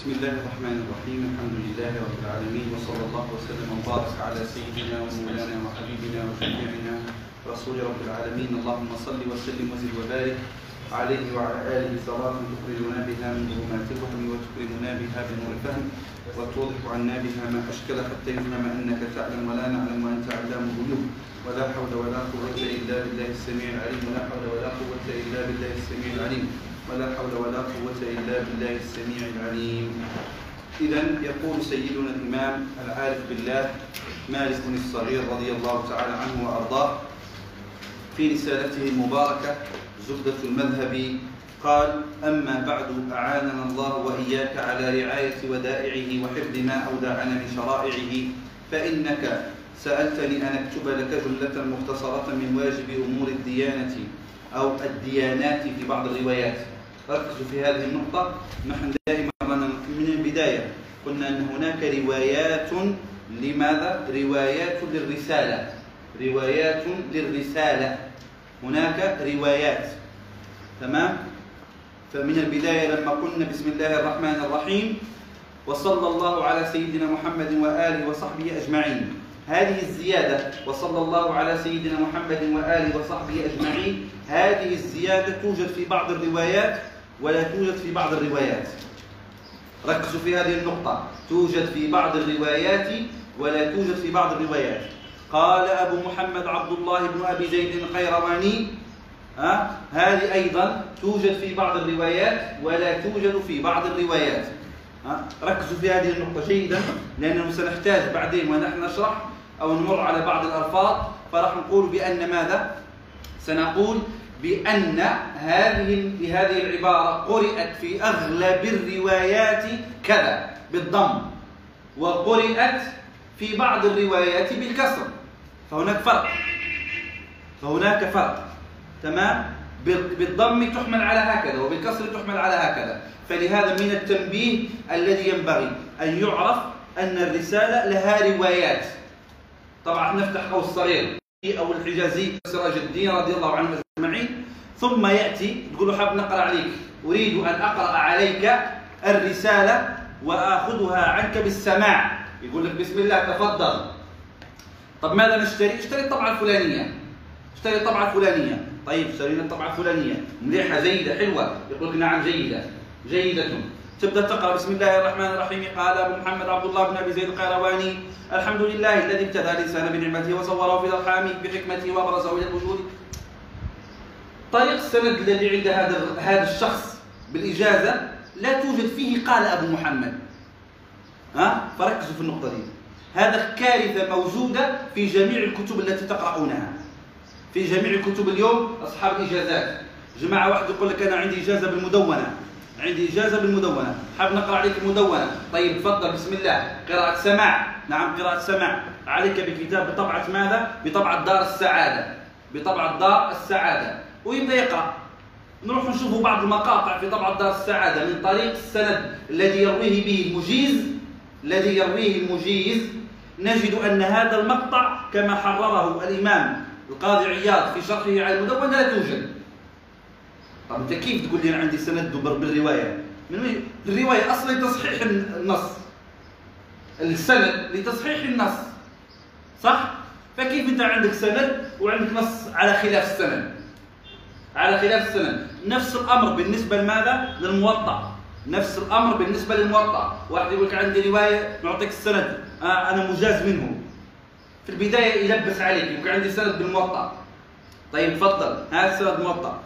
بسم الله الرحمن الرحيم. الحمد لله رب العالمين وصلى الله وسلم وبارك على سيدنا ومولانا وحبيبنا وشفيعنا رسول رب العالمين. اللهم صل وسلم وزد وبارك عليه وعلى آله. صلاة تخرجنا بها من ظلمات الوهم وتكرمنا بها بنور الفهم وتوضح عنا بها ما اشكل حتى يفهم أنك تعلم ولا نعلم وأنت علام الغيوب. ولا حول ولا قوة إلا بالله السميع العليم. ولا حول ولا قوة إلا بالله السميع العليم. ولا حول ولا قوة إلا بالله السميع العليم. إذا يقول سيدنا الإمام العارف بالله مالك بن الصغير رضي الله تعالى عنه وأرضاه في رسالته المباركة زبدة المذهب قال أما بعد أعاننا الله وإياك على رعاية ودائعه وحفظ ما أودعنا من شرائعه فإنك سألتني أن أكتب لك جملة مختصرة من واجب أمور الديانة أو الديانات في بعض الروايات. ركزوا في هذه النقطة. نحن دائما من البداية قلنا أن هناك روايات لماذا؟ روايات للرسالة. روايات للرسالة. هناك روايات. تمام؟ فمن البداية لما قلنا بسم الله الرحمن الرحيم وصلى الله على سيدنا محمد وآله وصحبه أجمعين. هذه الزيادة وصلى الله على سيدنا محمد وآله وصحبه أجمعين. هذه الزيادة توجد في بعض الروايات. ولا توجد في بعض الروايات. ركزوا في هذه النقطة. توجد في بعض الروايات ولا توجد في بعض الروايات. قال أبو محمد عبد الله بن أبي زيد القيرواني ها هذه أيضا توجد في بعض الروايات ولا توجد في بعض الروايات. ها ركزوا في هذه النقطة جيدا لأنه سنحتاج بعدين ونحن نشرح أو نمر على بعض الألفاظ فراح نقول بأن ماذا؟ سنقول بأن هذه بهذه العبارة قرئت في أغلب الروايات كذا بالضم. وقرئت في بعض الروايات بالكسر. فهناك فرق. فهناك فرق. تمام؟ بالضم تحمل على هكذا وبالكسر تحمل على هكذا. فلهذا من التنبيه الذي ينبغي أن يعرف أن الرسالة لها روايات. طبعا نفتح قوس صغير أو الحجازي سراج الدين رضي الله عنه. أجمعين ثم يأتي تقول له حاب نقرأ عليك. أريد أن أقرأ عليك الرسالة وآخذها عنك بالسماع. يقول لك بسم الله تفضل. طب ماذا نشتري؟ اشتري الطبعة الفلانية. اشتري الطبعة الفلانية. طيب اشترينا الطبعة الفلانية. مليحة جيدة حلوة. يقول لك نعم جيدة. جيدة. تبدأ تقرأ. بسم الله الرحمن الرحيم. قال أبو محمد عبد الله بن أبي زيد القيرواني الحمد لله الذي ابتدى الإنسان بنعمته وصوره في الأرحام بحكمته وأبرزه إلى الوجود. طريق السند الذي عند هذا هذا الشخص بالإجازة لا توجد فيه قال أبو محمد. ها؟ فركزوا في النقطة دي. هذا كارثة موجودة في جميع الكتب التي تقرؤونها. في جميع الكتب اليوم أصحاب الإجازات. جماعة واحد يقول لك أنا عندي إجازة بالمدونة. عندي إجازة بالمدونة. حاب نقرأ عليك المدونة. طيب تفضل بسم الله. قراءة سماع. نعم قراءة سماع. عليك بكتاب بطبعة ماذا؟ بطبعة دار السعادة. بطبعة دار السعادة. ويبدأ يقرأ نروح نشوف بعض المقاطع في طبعة دار السعادة من طريق السند الذي يرويه به المجيز الذي يرويه المجيز نجد أن هذا المقطع كما حرره الإمام القاضي عياض في شرحه على المدونة لا توجد طب أنت كيف تقول لي أنا عندي سند بالرواية؟ من وين؟ الرواية أصلا لتصحيح النص. السند لتصحيح النص. صح؟ فكيف أنت عندك سند وعندك نص على خلاف السند؟ على خلاف السند، نفس الأمر بالنسبة لماذا؟ للموطأ. نفس الأمر بالنسبة للموطأ، واحد يقول لك عندي رواية نعطيك السند، آه أنا مجاز منه. في البداية يلبس عليك، يقول عندي سند بالموطأ. طيب تفضل، هذا سند موطأ.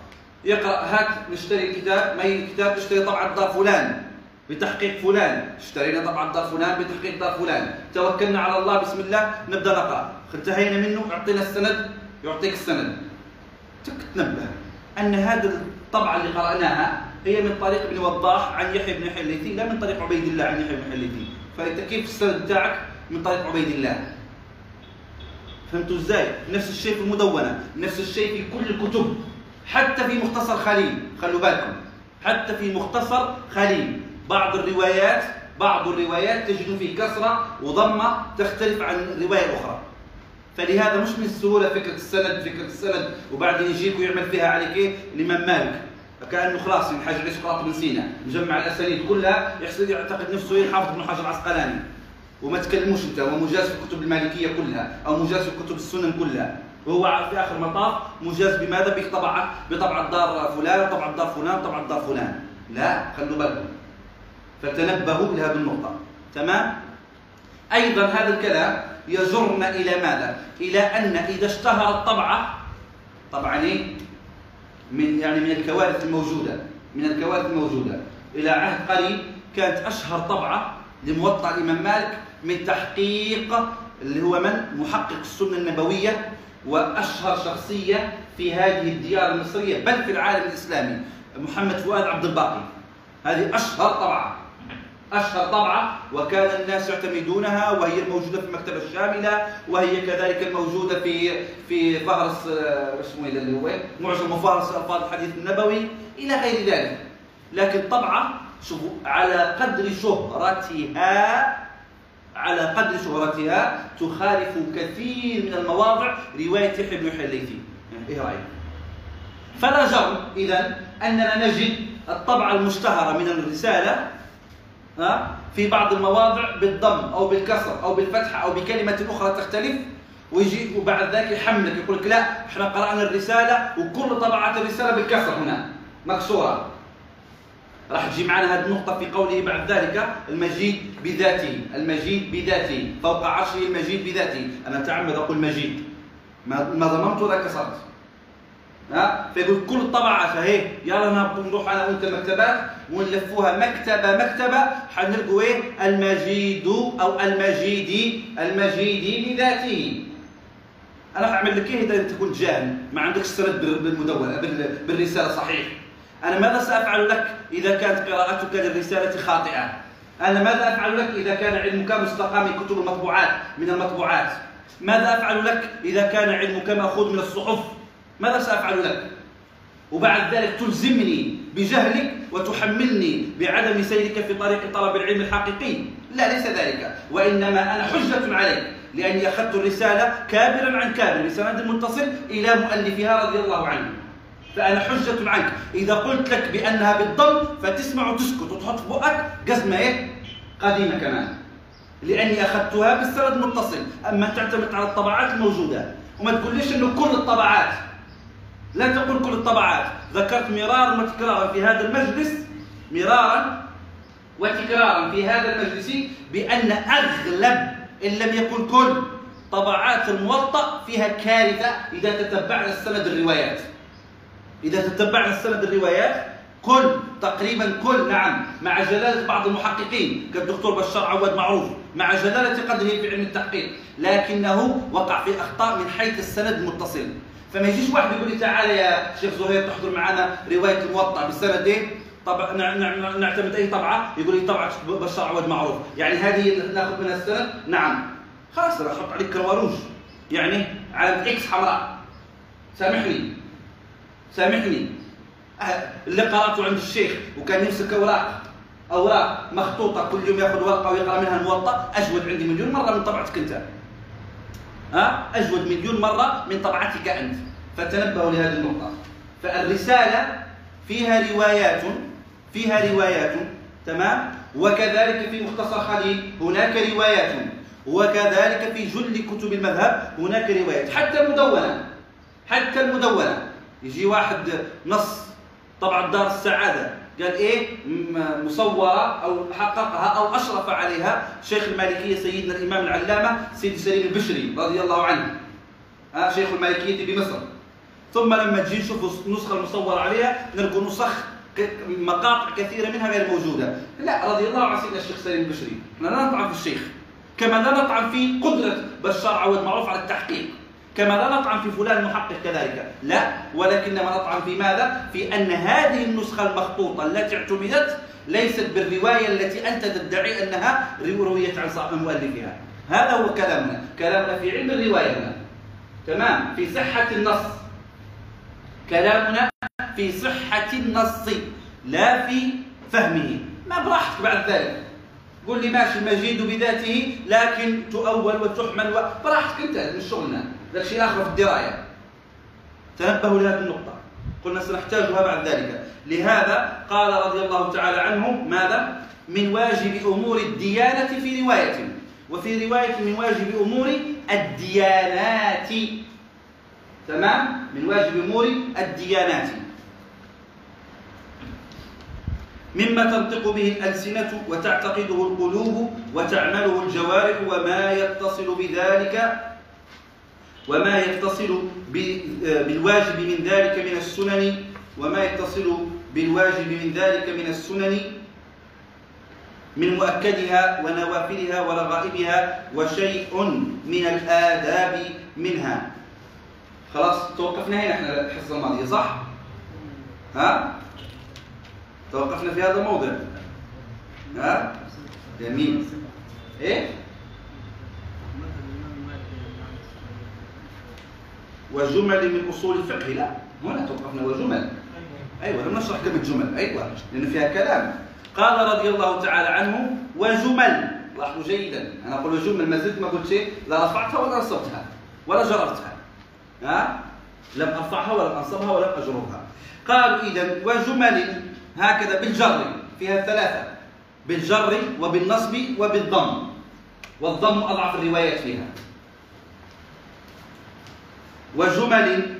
يقرا هات نشتري كتاب. ما كتاب نشتري طبعه دار فلان بتحقيق فلان. اشترينا طبعه دار فلان بتحقيق دار فلان. توكلنا على الله. بسم الله. نبدأ نقرأ. انتهينا منه. يعطينا السند. يعطيك السند. تنبه. أن هذه الطبعة اللي قرأناها هي من طريق ابن وضاح عن يحيى بن حليثي لا من طريق عبيد الله عن يحيى بن حليثي. فانت كيف السند بتاعك من طريق عبيد الله. فهمتوا إزاي؟ نفس الشيء في المدونة، نفس الشيء في كل الكتب حتى في مختصر خليل. خلوا بالكم حتى في مختصر خليل. بعض الروايات بعض الروايات تجد فيه كسرة وضمة تختلف عن الرواية الأخرى فلهذا مش من السهولة فكرة السند فكرة السند. وبعدين يجيك ويعمل فيها عليك إيه؟ الإمام مالك. كأنه خلاص ينحاج عليه سقراط بن سينا. مجمع الأسانيد كلها يحسن يعتقد نفسه هي حافظ ابن حجر العسقلاني وما تكلموش أنت. ومجاز في الكتب المالكية كلها أو مجاز في كتب السنن كلها. وهو في آخر المطاف مجاز بماذا؟ بطبعه بطبعه دار فلان طبعه دار فلان طبعه دار فلان. لا خلوا بالكم. فتنبهوا لهذه النقطة. تمام؟ أيضا هذا الكلام يجرنا إلى ماذا؟ إلى أن إذا اشتهرت طبعه طبعا إيه؟ من يعني من الكوارث الموجودة من الكوارث الموجودة إلى عهد قريب كانت أشهر طبعة لموطأ الإمام مالك من تحقيق اللي هو من؟ محقق السنة النبوية وأشهر شخصية في هذه الديار المصرية بل في العالم الإسلامي محمد فؤاد عبد الباقي هذه أشهر طبعة أشهر طبعه وكان الناس يعتمدونها وهي الموجودة في المكتبة الشاملة وهي كذلك الموجودة في في فهرس آه، اسمه إيه اللي هو معجم مفارس الفاظ الحديث النبوي إلى غير ذلك. لكن طبعه شوفوا على قدر شهرتها على قدر شهرتها تخالف كثير من المواضع رواية يحيى بن يحيى الليثي. إيه رأيك؟ فلا جرم اذا أننا نجد الطبعة المشتهرة من الرسالة في بعض المواضع بالضم أو بالكسر أو بالفتحة أو بكلمة أخرى تختلف. ويجي وبعد ذلك يحملك يقول لك لا إحنا قرأنا الرسالة وكل طبعات الرسالة بالكسر هنا مكسورة. راح تجي معنا هذه النقطة في قوله بعد ذلك المجيد بذاته، المجيد بذاته، فوق عرشه المجيد بذاته، أنا أتعمد أقول مجيد. ما ضممت ولا كسرت. ها؟ فيقول كل الطبعات فهي يلا نروح أنا وانت مكتبات ونلفوها مكتبة مكتبة حنلقوا إيه؟ المجيد أو المجيدي المجيدي بذاته. أنا أعمل لك إيه إذا أنت كنت جاهل؟ ما عندكش سند بالمدونة بالرسالة صحيح. أنا ماذا سأفعل لك إذا كانت قراءتك للرسالة خاطئة؟ أنا ماذا أفعل لك إذا كان علمك مستقى من كتب المطبوعات من المطبوعات؟ ماذا أفعل لك إذا كان علمك مأخوذ من الصحف؟ ماذا سأفعل لك؟ وبعد ذلك تلزمني بجهلك وتحملني بعدم سيرك في طريق طلب العلم الحقيقي. لا ليس ذلك. وإنما أنا حجة عليك لأني أخذت الرسالة كابرا عن كابر بسند متصل إلى مؤلفها رضي الله عنه. فأنا حجة عنك. إذا قلت لك بأنها بالضم فتسمع وتسكت وتحط بؤك قسمة إيه؟ قديمة كمان. لأني أخذتها بالسند المتصل أما تعتمد على الطبعات الموجودة. وما تقوليش أنه كل الطبعات لا تقول كل الطبعات. ذكرت مرارا وتكرارا في هذا المجلس مرارا وتكرارا في هذا المجلس بأن أغلب إن لم يكن كل طبعات الموطأ فيها كارثة إذا تتبعنا السند الروايات. إذا تتبعنا السند الروايات كل تقريبا كل نعم مع جلالة بعض المحققين كالدكتور بشار عواد معروف مع جلالة قدره في علم التحقيق لكنه وقع في أخطاء من حيث السند المتصل فما يجيش واحد يقول لي تعال يا شيخ زهير تحضر معنا رواية الموطأ بالسند. إيه؟ طبعا نعتمد أي طبعة؟ يقول لي طبعة بشار عواد معروف. يعني هذه ناخذ منها السند؟ نعم. خلاص أنا أحط عليك كرواروج يعني علامه إكس حمراء. سامحني. سامحني. أه، اللي قرأته عند الشيخ وكان يمسك أوراق. أوراق مخطوطة كل يوم ياخذ ورقة ويقرأ منها الموطأ. أجود عندي مليون مرة من طبعتك أنت. ها؟ أجود مليون مرة من طبعتك أنت. فتنبهوا لهذه النقطة. فالرسالة فيها روايات فيها روايات تمام؟ وكذلك في مختصر خليل هناك روايات. وكذلك في جل كتب المذهب هناك روايات. حتى المدونة حتى المدونة. يجي واحد نص طبعا دار السعادة. قال إيه؟ مصوره أو حققها أو أشرف عليها شيخ المالكية سيدنا الإمام العلامة سيدي سليم البشري رضي الله عنه. ها شيخ المالكية بمصر ثم لما تجي نشوف النسخة المصورة عليها نلقوا نسخ مقاطع كثيرة منها غير موجودة. لا رضي الله عن سيدنا الشيخ سليم البشري. إحنا لا نطعن في الشيخ. كما لا نطعن في قدرة بشار عوض معروف على التحقيق. كما لا نطعن في فلان محقق كذلك. لا ولكنما نطعن في ماذا؟ في أن هذه النسخة المخطوطة التي اعتمدت ليست بالرواية التي أنت تدعي أنها رويت عن صاحب مؤلفها. هذا هو كلامنا. كلامنا في علم الرواية. تمام؟ في صحة النص. كلامنا في صحة النص لا في فهمه. ما براحتك بعد ذلك. قول لي ماشي المجيد بذاته لكن تؤول وتحمل. براحتك انت من شغلنا. ذاك شيء آخر في الدراية. تنبهوا لهذه النقطة. قلنا سنحتاجها بعد ذلك. لهذا قال رضي الله تعالى عنه ماذا؟ من واجب أمور الديانة في رواية. وفي رواية من واجب أمور الديانات. تمام؟ من واجب أمور الديانات. مما تنطق به الألسنة وتعتقده القلوب وتعمله الجوارح وما يتصل بذلك وما يتصل بالواجب من ذلك من السنن وما يتصل بالواجب من ذلك من السنن من مؤكدها ونوافلها ورغائبها وشيء من الآداب منها خلاص توقفنا هنا إحنا الحصة الماضية صح؟ ها؟ توقفنا في هذا الموضع ها؟ جميل إيه؟ وجمل من أصول الفقه لا هنا توقفنا وجمل. أيوه لم نشرح كم الجمل أيوه لأن فيها كلام. قال رضي الله تعالى عنه وجمل. لاحظوا جيدا أنا أقول وجمل ما زلت ما قلت شيء لا رفعتها ولا نصبتها ولا جررتها ها؟ لم أرفعها ولم أنصبها ولم اجررها قالوا اذا وجمل هكذا بالجر فيها ثلاثة بالجر وبالنصب وبالضم. والضم أضعف الروايات فيها. وجمل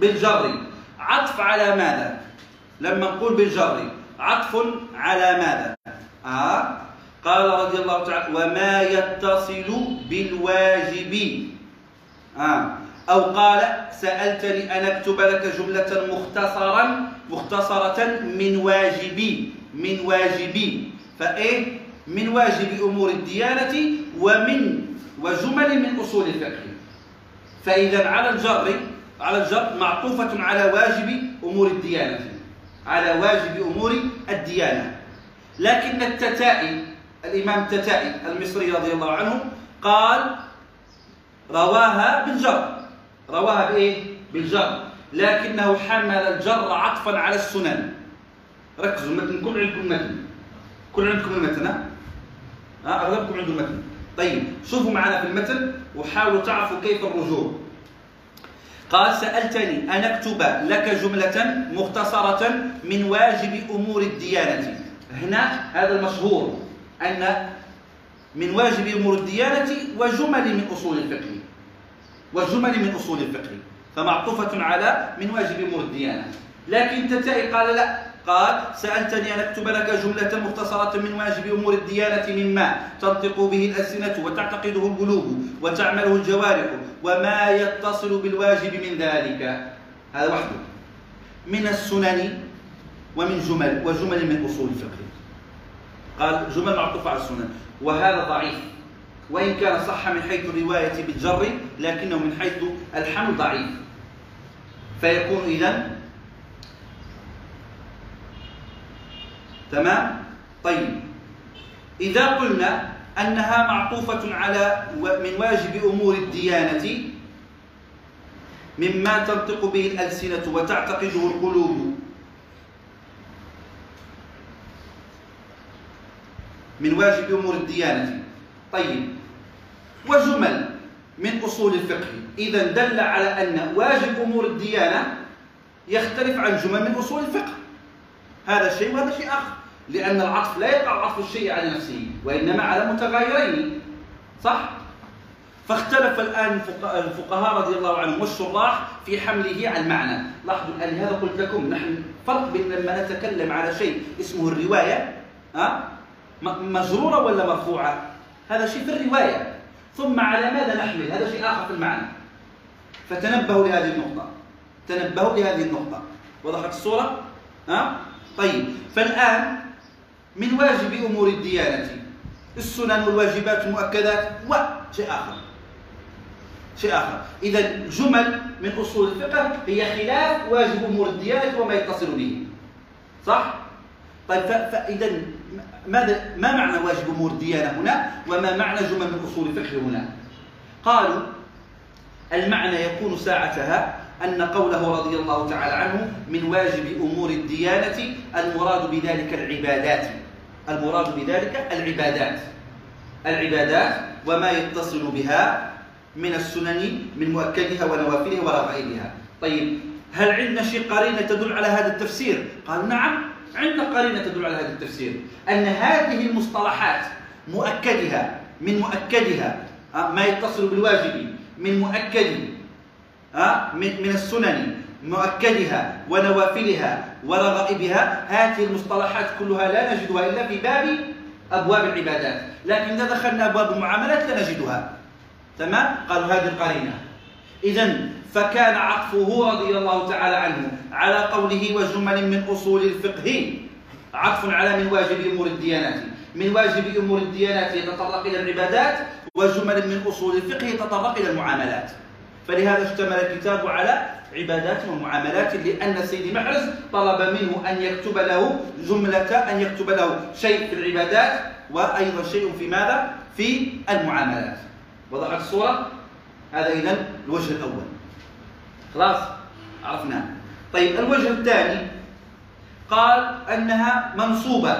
بالجر. عطف على ماذا؟ لما نقول بالجر. عطف على ماذا؟ آه. قال رضي الله تعالى وما يتصل بالواجب. آه. أو قال سألتني أن أكتب لك جملة مختصرا مختصرة من واجبي من واجبي فإيه؟ من واجب أمور الديانة ومن وجمل من أصول الفقه. فإذا على الجر على الجر معطوفة على واجب أمور الديانة على واجب أمور الديانة. لكن التتائي الإمام التتائي المصري رضي الله عنه قال رواها بالجر. رواها بإيه؟ بالجر. لكنه حمل الجر عطفا على السنن. ركزوا المتن كل عندكم متن كل عندكم المتن ها؟ أغلبكم عنده المتن. طيب شوفوا معنا في المتن. وحاولوا تعرفوا كيف الرجوع. قال سألتني أن أكتب لك جملة مختصرة من واجب أمور الديانة. هنا هذا المشهور أن من واجب أمور الديانة وجمل من أصول الفقه. وجمل من أصول الفقه. فمعطوفة على من واجب أمور الديانة. لكن تتائي قال لا قال سألتني أن أكتب لك جملة مختصرة من واجب أمور الديانة مما تنطق به الألسنة وتعتقده القلوب وتعمله الجوارح وما يتصل بالواجب من ذلك. هذا وحده من السنن ومن جمل وجمل من أصول الفقه. قال جمل معطوفة على السنن. وهذا ضعيف وإن كان صح من حيث الرواية بالجر لكنه من حيث الحمل ضعيف. فيكون إذن تمام؟ طيب. إذا قلنا أنها معطوفة على من واجب أمور الديانة مما تنطق به الألسنة وتعتقده القلوب. من واجب أمور الديانة. طيب. وجمل من أصول الفقه. إذا دل على أن واجب أمور الديانة يختلف عن جمل من أصول الفقه. هذا شيء وهذا شيء آخر. لأن العطف لا يقع عطف الشيء على نفسه وإنما على متغايرين صح؟ فاختلف الآن الفقهاء رضي الله عنهم والشراح في حمله على المعنى. لاحظوا الآن لهذا قلت لكم نحن فرق بين لما نتكلم على شيء اسمه الرواية ها؟ مجرورة ولا مرفوعة؟ هذا شيء في الرواية. ثم على ماذا نحمل؟ هذا شيء آخر في المعنى. فتنبهوا لهذه النقطة. تنبهوا لهذه النقطة. وضحت الصورة؟ ها؟ طيب. فالآن من واجب أمور الديانة. السنن والواجبات المؤكدات وشيء آخر. شيء آخر. إذا جمل من أصول الفقه هي خلاف واجب أمور الديانة وما يتصل به. صح؟ طيب فإذا ماذا ما معنى واجب أمور الديانة هنا؟ وما معنى جمل من أصول الفقه هنا؟ قالوا المعنى يكون ساعتها أن قوله رضي الله تعالى عنه من واجب أمور الديانة المراد بذلك العبادات. المراد بذلك العبادات. العبادات وما يتصل بها من السنن من مؤكدها ونوافلها ورغائبها طيب هل عندنا شيء قرينة تدل على هذا التفسير؟ قالوا نعم عندنا قرينة تدل على هذا التفسير. أن هذه المصطلحات مؤكدها من مؤكدها آه، ما يتصل بالواجب من مؤكد من السنن مؤكدها ونوافلها ورغائبها. هذه المصطلحات كلها لا نجدها إلا في باب أبواب العبادات. لكن إذا دخلنا أبواب المعاملات لا نجدها. تمام؟ قالوا هذه القرينة. إذا فكان عطفه رضي الله تعالى عنه على قوله وجمل من أصول الفقه. عطف على من واجب أمور الديانات. من واجب أمور الديانات يتطرق إلى العبادات وجمل من أصول الفقه يتطرق إلى المعاملات. فلهذا اشتمل الكتاب على عبادات ومعاملات لأن سيدي محرز طلب منه أن يكتب له جملة أن يكتب له شيء في العبادات وأيضا شيء في ماذا؟ في المعاملات. وضحت الصورة؟ هذا إذا الوجه الأول. خلاص؟ عرفناه طيب الوجه الثاني قال أنها منصوبة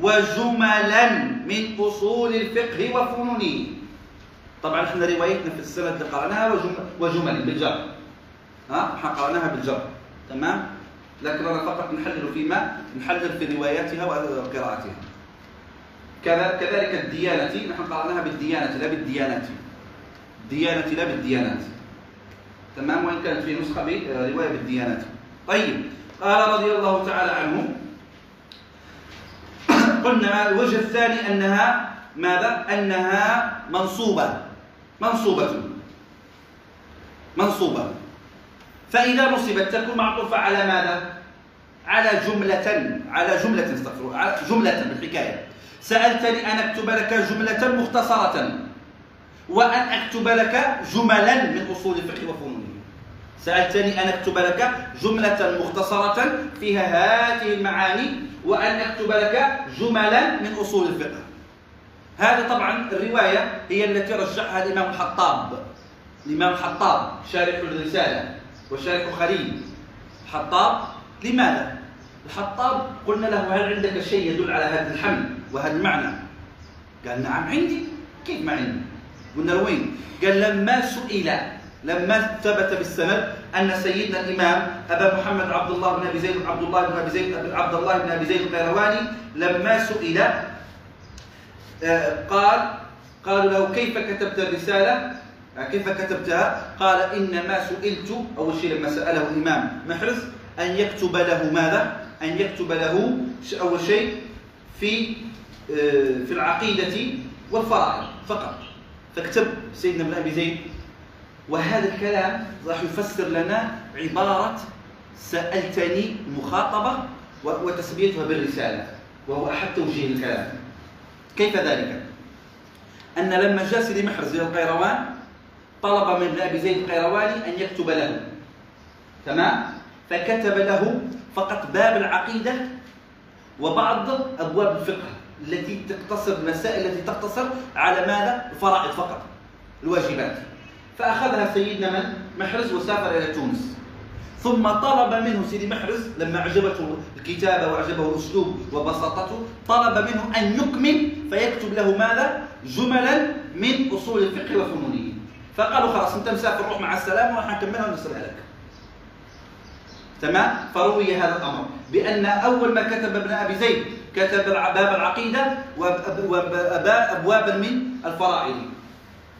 وجملا من أصول الفقه وفنونه. طبعا إحنا روايتنا في السنة اللي قرأناها وجمل بالجر. ها؟ إحنا قرأناها بالجر. تمام؟ لكن أنا فقط نحلل فيما نحلل في رواياتها وقراءتها. كذلك الديانة. نحن قرأناها بالديانة لا بالديانات ديانة لا بالديانات تمام؟ وإن كانت في نسخة برواية بالديانات طيب. قال رضي الله تعالى عنه. قلنا الوجه الثاني أنها ماذا؟ أنها منصوبة. منصوبة. منصوبة. فإذا نصبت تكون معطوفة على ماذا؟ على جملة على جملة استغفر جملة بالحكاية. سألتني أن أكتب لك جملة مختصرة. وأن أكتب لك جملا من أصول الفقه وفنونه. سألتني أن أكتب لك جملة مختصرة فيها هذه المعاني. وأن أكتب لك جملا من أصول الفقه. هذا طبعا الرواية هي التي رجحها الإمام الحطاب الإمام الحطاب شارح الرسالة وشارح خليل الحطاب لماذا؟ الحطاب قلنا له هل عندك شيء يدل على هذا الحمل وهذا المعنى؟ قال نعم عندي كيف ما عندي؟ قلنا له وين؟ قال لما سئل لما ثبت بالسند أن سيدنا الإمام أبا محمد عبد الله بن أبي زيد عبد الله بن أبي زيد عبد الله بن أبي زيد القيرواني لما سئل قال قالوا له كيف كتبت الرسالة آه، كيف كتبتها؟ قال إنما سئلت أول شيء لما سأله الإمام محرز أن يكتب له ماذا؟ أن يكتب له أول شيء في آه، في العقيدة والفرائض فقط فاكتب سيدنا ابن ابي زيد وهذا الكلام راح يفسر لنا عبارة سألتني مخاطبة وتسميتها بالرسالة وهو أحد توجيه الكلام كيف ذلك؟ أن لما جاء سيدي محرز إلى القيروان طلب من أبي زيد القيرواني أن يكتب له تمام؟ فكتب له فقط باب العقيدة وبعض أبواب الفقه التي تقتصر المسائل التي تقتصر على ماذا؟ الفرائض فقط الواجبات فأخذها سيدنا من؟ محرز وسافر إلى تونس ثم طلب منه سيدي محرز لما أعجبته الكتابة وأعجبه الأسلوب وبساطته طلب منه أن يكمل فيكتب له ماذا؟ جملا من أصول الفقه وفنونه فقالوا خلاص أنت مسافر روح مع السلامة ونحن نكملها ونرسلها لك. تمام؟ فروي هذا الأمر بأن أول ما كتب ابن أبي زيد كتب باب العقيدة وابوابا من الفرائض.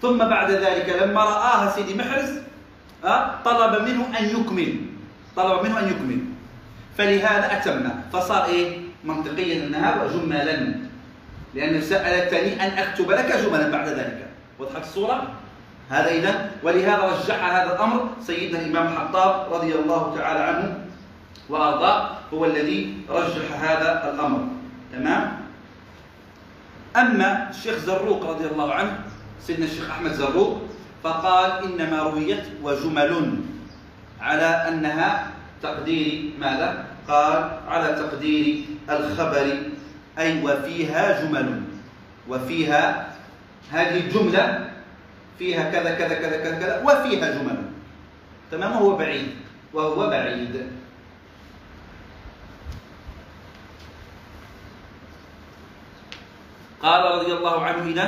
ثم بعد ذلك لما رآها سيدي محرز طلب منه أن يكمل. طلب منه أن يكمل. فلهذا اتم فصار إيه؟ منطقيا أنها جملا. لأن سألتني أن أكتب لك جملا بعد ذلك. وضحت الصورة؟ هذا إذا ولهذا رجح هذا الأمر سيدنا الإمام الحطاب رضي الله تعالى عنه وأرضاه هو الذي رجح هذا الأمر. تمام؟ أما الشيخ زروق رضي الله عنه سيدنا الشيخ أحمد زروق فقال إنما رويت وجمل. على أنها تقدير ماذا؟ قال على تقدير الخبر. أي وفيها جمل. وفيها هذه الجملة فيها كذا كذا كذا كذا كذا وفيها جمل. تمام؟ وهو بعيد. وهو بعيد. قال رضي الله عنه إذا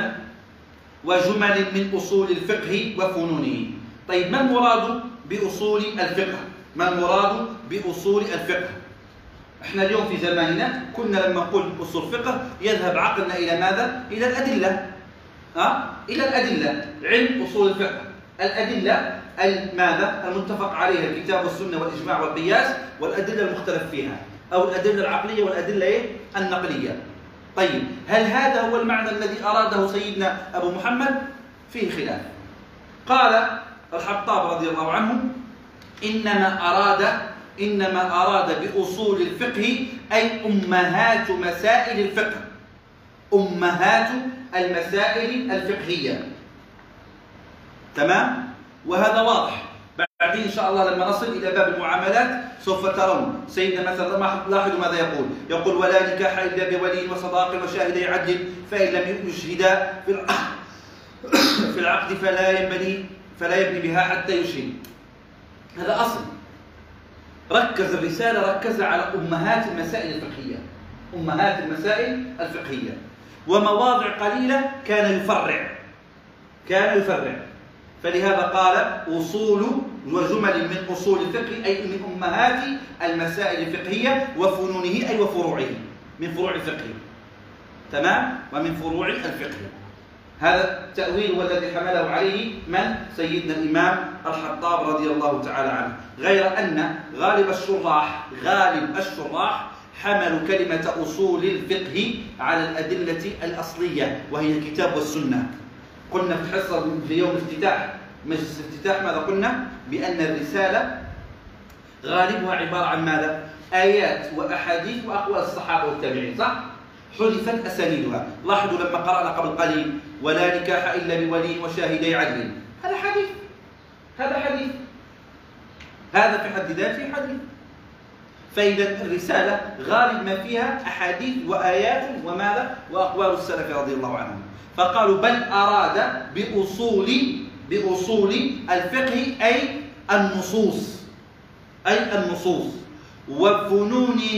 وجمل من أصول الفقه وفنونه. طيب ما المراد؟ بأصول الفقه ما المراد بأصول الفقه إحنا اليوم في زماننا كنا لما نقول أصول فقه يذهب عقلنا إلى ماذا؟ إلى الأدلة أه؟ إلى الأدلة علم أصول الفقه الأدلة ماذا؟ المتفق عليها الكتاب والسنة والإجماع والقياس والأدلة المختلف فيها أو الأدلة العقلية والأدلة إيه؟ النقلية طيب هل هذا هو المعنى الذي أراده سيدنا أبو محمد؟ فيه خلاف قال الحطاب رضي الله عنه إنما أراد إنما أراد بأصول الفقه أي أمهات مسائل الفقه. أمهات المسائل الفقهية. تمام؟ وهذا واضح. بعدين إن شاء الله لما نصل إلى باب المعاملات سوف ترون. سيدنا مثلا لاحظوا ماذا يقول. يقول ولا نكاح إلا بولي وصداق وشاهدي عدل فإن لم يشهدا في في العقد فلا ينبني فلا يبني بها حتى يشهد هذا أصل. ركز الرسالة ركز على أمهات المسائل الفقهية. أمهات المسائل الفقهية. ومواضع قليلة كان يفرع كان يفرع فلهذا قال أصول وجمل من أصول الفقه أي من أمهات المسائل الفقهية وفنونه أي وفروعه. من فروع الفقه. تمام؟ ومن فروع الفقه. هذا التأويل هو الذي حمله عليه من سيدنا الإمام الحطاب رضي الله تعالى عنه غير أن غالب الشراح غالب الشراح حملوا كلمة أصول الفقه على الأدلة الأصلية وهي الكتاب والسنة قلنا في الحصة في يوم الافتتاح مجلس الافتتاح ماذا قلنا؟ بأن الرسالة غالبها عبارة عن ماذا؟ آيات وأحاديث وأقوال الصحابة والتابعين صح؟ حذفت أسانيدها لاحظوا لما قرأنا قبل قليل ولا نكاح إلا بولي وشاهدي عدل. هذا حديث. هذا حديث. هذا في حد ذاته حديث. فإذا الرسالة غالب ما فيها أحاديث وآيات وماذا؟ وأقوال السلف رضي الله عنهم. فقالوا بل أراد بأصول بأصول الفقه أي النصوص. أي النصوص. وفنونه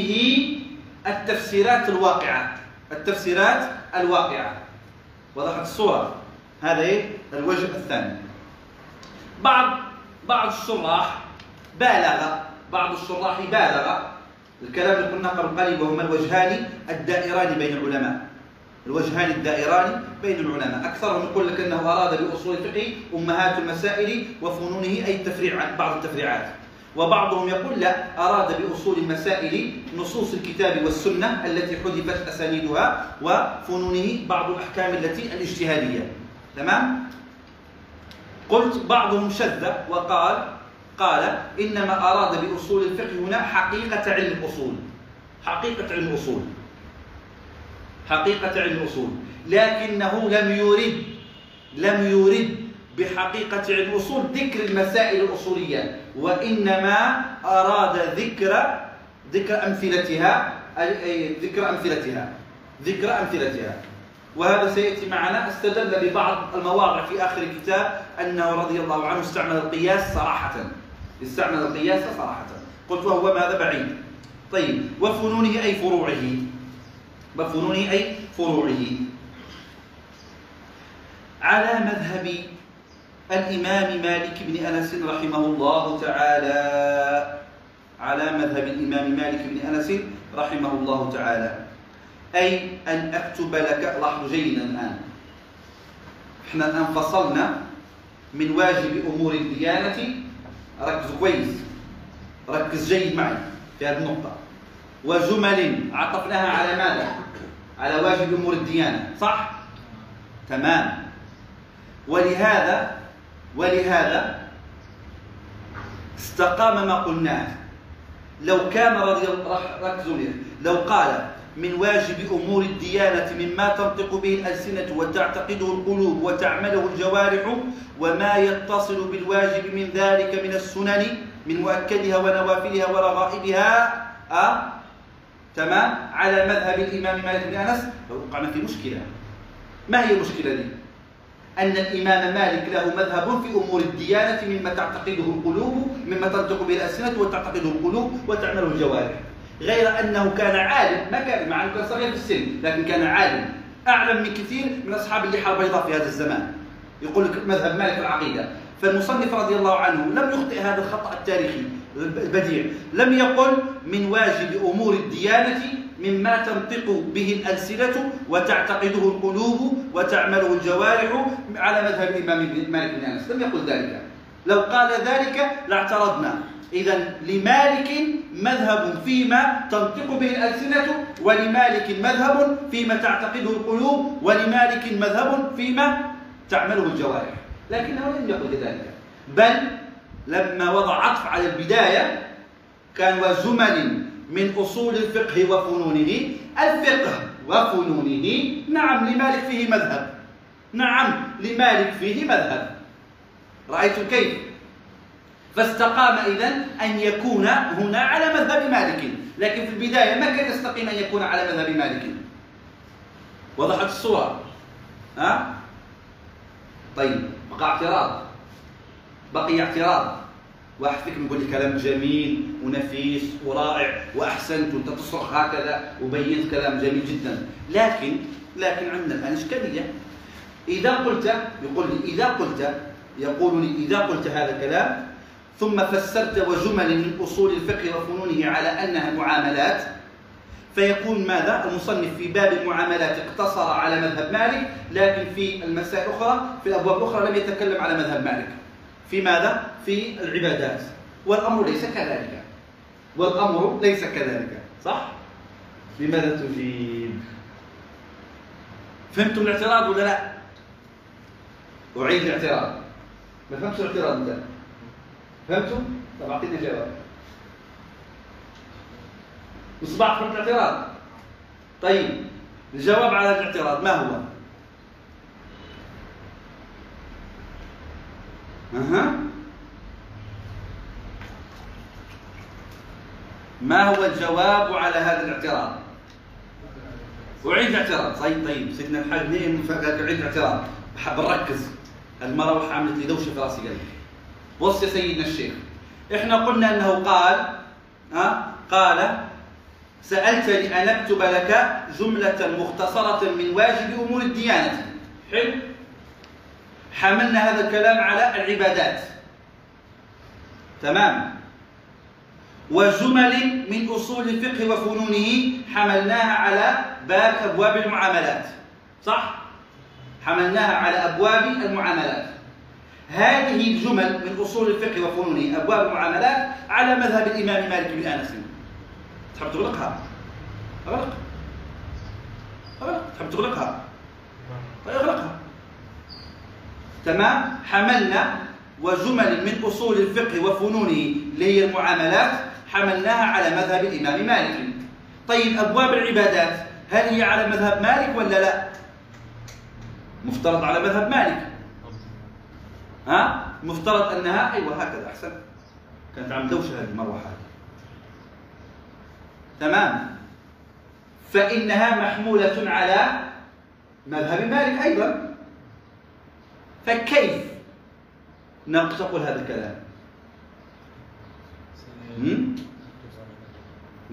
التفسيرات الواقعة. التفسيرات الواقعة. وضحت الصورة. هذا إيه؟ الوجه الثاني. بعض بعض الشراح بالغ بعض الشراح بالغ. الكلام اللي قلنا قبل قليل وهما الوجهان الدائران بين العلماء. الوجهان الدائران بين العلماء. أكثرهم يقول لك أنه أراد بأصول الفقه أمهات المسائل وفنونه أي تفريع بعض التفريعات. وبعضهم يقول لا أراد بأصول المسائل نصوص الكتاب والسنة التي حذفت أسانيدها وفنونه بعض الأحكام التي الاجتهادية. تمام؟ قلت بعضهم شذ وقال قال إنما أراد بأصول الفقه هنا حقيقة علم الأصول حقيقة علم الأصول حقيقة علم الأصول لكنه لم يرد لم يرد بحقيقة علم ذكر المسائل الأصولية. وإنما أراد ذكر ذكر أمثلتها أي ذكر أمثلتها ذكر أمثلتها. وهذا سيأتي معنا. استدل ببعض المواضع في آخر الكتاب أنه رضي الله عنه استعمل القياس صراحة. استعمل القياس صراحة. قلت وهو ماذا بعيد؟ طيب وفنونه أي فروعه؟ وفنونه أي فروعه؟ على مذهب الإمام مالك بن أنس رحمه الله تعالى على مذهب الإمام مالك بن أنس رحمه الله تعالى. أي أن أكتب لك لاحظوا جيدا الآن. إحنا الآن فصلنا من واجب أمور الديانة. ركزوا كويس. ركز جيد معي في هذه النقطة. وجمل عطفناها على ماذا؟ على واجب أمور الديانة. صح؟ تمام. ولهذا ولهذا استقام ما قلناه لو كان رضي ركزوا لو قال من واجب أمور الديانة مما تنطق به الألسنة وتعتقده القلوب وتعمله الجوارح وما يتصل بالواجب من ذلك من السنن من مؤكدها ونوافلها ورغائبها أه؟ تمام على مذهب الإمام مالك بن أنس وقعنا في مشكلة ما هي المشكلة دي؟ أن الإمام مالك له مذهب في أمور الديانة مما تعتقده القلوب مما تنطق به الألسنة وتعتقده القلوب وتعمله الجوارح. غير أنه كان عالم ما كان مع أنه كان صغير في السن لكن كان عالم. أعلم من كثير من أصحاب اللحى البيضاء في هذا الزمان. يقول لك مذهب مالك العقيدة. فالمصنف رضي الله عنه لم يخطئ هذا الخطأ التاريخي البديع. لم يقل من واجب أمور الديانة مما تنطق به الألسنة وتعتقده القلوب وتعمله الجوارح على مذهب الإمام مالك بن أنس. لم يقل ذلك. لو قال ذلك لاعترضنا. إذا لمالك مذهب فيما تنطق به الألسنة ولمالك مذهب فيما تعتقده القلوب ولمالك مذهب فيما تعمله الجوارح. لكنه لم يقل ذلك. بل لما وضع عطف على البداية كان وزمل من أصول الفقه وفنونه. الفقه وفنونه. نعم لمالك فيه مذهب. نعم لمالك فيه مذهب. رأيتم كيف؟ فاستقام إذن أن يكون هنا على مذهب مالك. لكن في البداية ما كان يستقيم أن يكون على مذهب مالك؟ وضحت الصورة. ها؟ طيب بقى اعتراض. بقي اعتراض. واحد فيكم يقول لي كلام جميل ونفيس ورائع واحسنت وانت تصرخ هكذا وبينت كلام جميل جدا. لكن لكن عندنا الآن إشكالية. إذا قلت يقول لي إذا قلت يقول لي إذا قلت هذا الكلام ثم فسرت وجمل من أصول الفقه وفنونه على أنها معاملات فيكون ماذا؟ المصنف في باب المعاملات اقتصر على مذهب مالك لكن في المسائل الاخرى في الأبواب الاخرى لم يتكلم على مذهب مالك. في ماذا؟ في العبادات والأمر ليس كذلك والأمر ليس كذلك صح؟ لماذا تجيب؟ فهمتم الاعتراض ولا لا؟ أعيد الاعتراض ما فهمتش الاعتراض أنت فهمتم؟ طب أعطيني جواب مصباح فهمت الاعتراض طيب الجواب على الاعتراض ما هو؟ أها. ما هو الجواب على هذا الاعتراض؟ أعيد الاعتراض. طيب طيب سيدنا الحاج نيم أعيد الاعتراض؟ بحب نركز المروحة عملت لي دوشة في راسي قلبي بص يا سيدنا الشيخ إحنا قلنا إنه قال ها قال سألتني أن أكتب لك جملة مختصرة من واجب أمور الديانة. حلو؟ حملنا هذا الكلام على العبادات. تمام؟ وجمل من أصول الفقه وفنونه حملناها على باب أبواب المعاملات. صح؟ حملناها على أبواب المعاملات. هذه الجمل من أصول الفقه وفنونه أبواب المعاملات على مذهب الإمام مالك بن أنس. تحب تغلقها؟ أغلق. أغلق. تحب تغلقها؟ طيب أغلقها. تمام؟ حملنا وجمل من أصول الفقه وفنونه اللي هي المعاملات حملناها على مذهب الإمام مالك. طيب أبواب العبادات هل هي على مذهب مالك ولا لا؟ مفترض على مذهب مالك. ها؟ مفترض أنها أيوة هكذا أحسن. كانت عم دوشة هذه المروحة هذه. تمام؟ فإنها محمولة على مذهب مالك أيضا. فكيف تقول هذا الكلام؟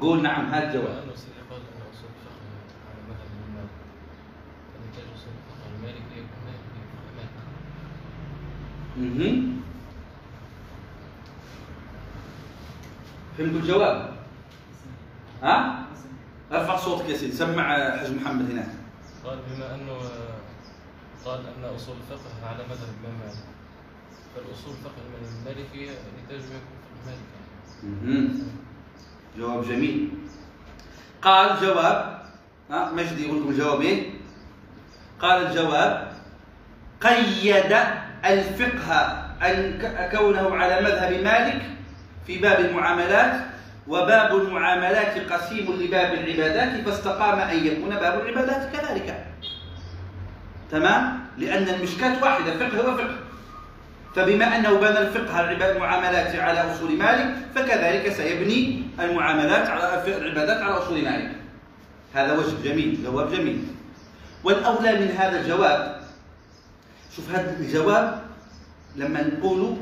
قول نعم هذا الجواب. فهمت الجواب؟ ها؟ ارفع صوتك يا سيدي سمع حج محمد هناك. قال بما أنه قال أن أصول الفقه على مذهب الإمام مالك. فالأصول الفقه المالكي يحتاج يكون فقه مالكي جواب جميل. قال جواب ها مجدي يقول لكم الجواب إيه؟ قال الجواب قيد الفقه أن كونه على مذهب مالك في باب المعاملات وباب المعاملات قسيم لباب العبادات فاستقام أن يكون باب العبادات كذلك. تمام؟ لأن المشكات واحدة فقه. وفقه فبما أنه بنى الفقه المعاملات على أصول مالك فكذلك سيبني المعاملات على العبادات على أصول مالك. هذا وجه جميل جواب جميل. والأولى من هذا الجواب شوف هذا الجواب لما نقول